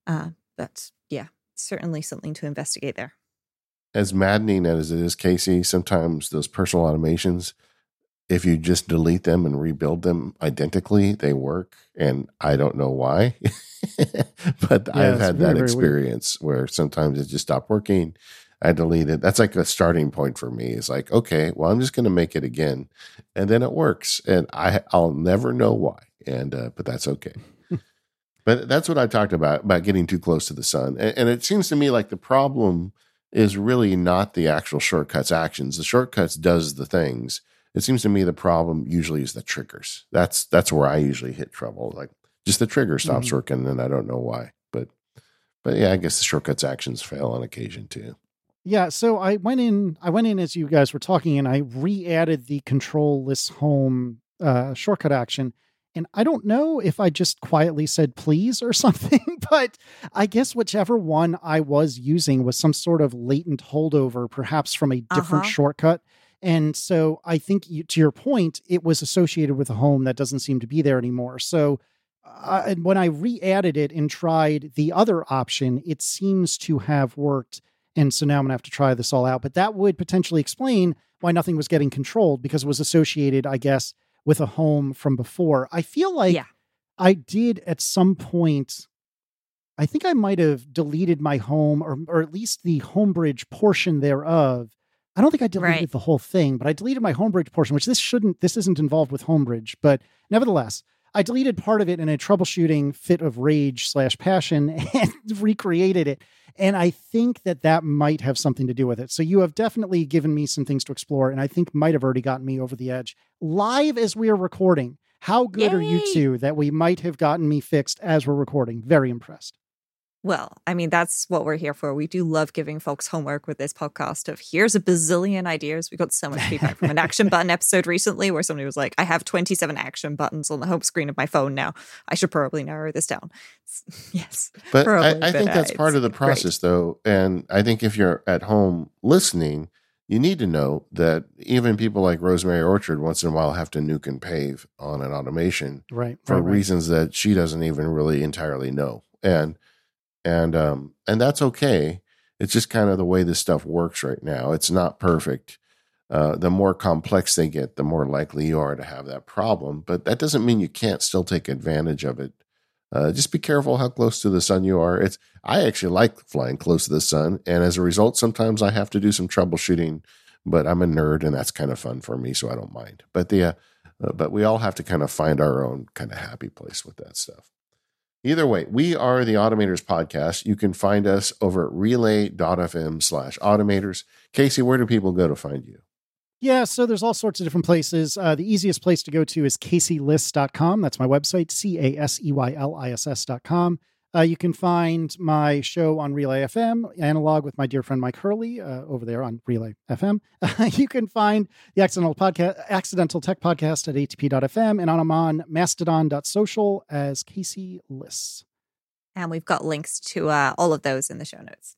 Uh, but yeah, certainly something to investigate there. As maddening as it is, Casey, sometimes those personal automations, if you just delete them and rebuild them identically, they work. And I don't know why, but Yeah, I've had very, that experience where sometimes it just stopped working. I delete it. That's like a starting point for me. It's like, okay, well, I'm just going to make it again, and then it works, and I I'll never know why, and uh, but that's okay. but that's what I talked about about getting too close to the sun, and, and it seems to me like the problem is really not the actual shortcuts actions. The shortcuts does the things. It seems to me the problem usually is the triggers. That's that's where I usually hit trouble. Like just the trigger stops Mhm. working, and I don't know why. But but yeah, I guess the shortcuts actions fail on occasion too. Yeah, so I went in. I went in as you guys were talking, and I re-added the control list home uh, shortcut action. And I don't know if I just quietly said please or something, but I guess whichever one I was using was some sort of latent holdover, perhaps from a different Uh-huh. shortcut. And so I think you, to your point, it was associated with a home that doesn't seem to be there anymore. So uh, and when I re-added it and tried the other option, it seems to have worked. And so now I'm gonna have to try this all out. But that would potentially explain why nothing was getting controlled because it was associated, I guess, with a home from before. I feel like Yeah. I did at some point. I think I might have deleted my home or or at least the homebridge portion thereof. I don't think I deleted Right. the whole thing, but I deleted my homebridge portion, which this shouldn't this isn't involved with homebridge, but nevertheless, I deleted part of it in a troubleshooting fit of rage slash passion and recreated it. And I think that that might have something to do with it. So you have definitely given me some things to explore, and I think might have already gotten me over the edge live as we are recording. How good are you two that we might have gotten me fixed as we're recording? Very impressed. Well, I mean, that's what we're here for. We do love giving folks homework with this podcast of here's a bazillion ideas. We got so much feedback from an action button episode recently where somebody was like, I have 27 action buttons on the home screen of my phone now. I should probably narrow this down. yes. But I, Probably, I but, think uh, that's part of the great. process, though. And I think if you're at home listening, you need to know that even people like Rosemary Orchard once in a while have to nuke and pave on an automation Right. for right, right. reasons that she doesn't even really entirely know. And and um and that's okay. It's just kind of the way this stuff works right now. It's not perfect. Uh, the more complex they get, the more likely you are to have that problem. But that doesn't mean you can't still take advantage of it. Uh, just be careful how close to the sun you are. It's I actually like flying close to the sun, and as a result, sometimes I have to do some troubleshooting. But I'm a nerd, and that's kind of fun for me, so I don't mind. But the uh, uh, but we all have to kind of find our own kind of happy place with that stuff. Either way, we are the Automators Podcast. You can find us over at relay.fm slash automators. Casey, where do people go to find you? Yeah, so there's all sorts of different places. Uh, the easiest place to go to is caseyliss.com. That's my website, C A S E Y L I S S.com. Uh, you can find my show on Relay FM, analog with my dear friend Mike Hurley uh, over there on Relay FM. you can find the Accidental Podcast, Accidental Tech Podcast at atp.fm, and I'm on mastodon.social as Casey Liss. And we've got links to uh, all of those in the show notes.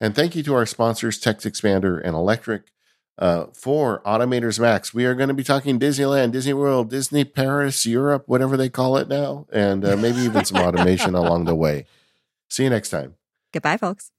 And thank you to our sponsors, TextExpander and Electric. Uh, for Automators Max. We are going to be talking Disneyland, Disney World, Disney Paris, Europe, whatever they call it now, and uh, maybe even some automation along the way. See you next time. Goodbye, folks.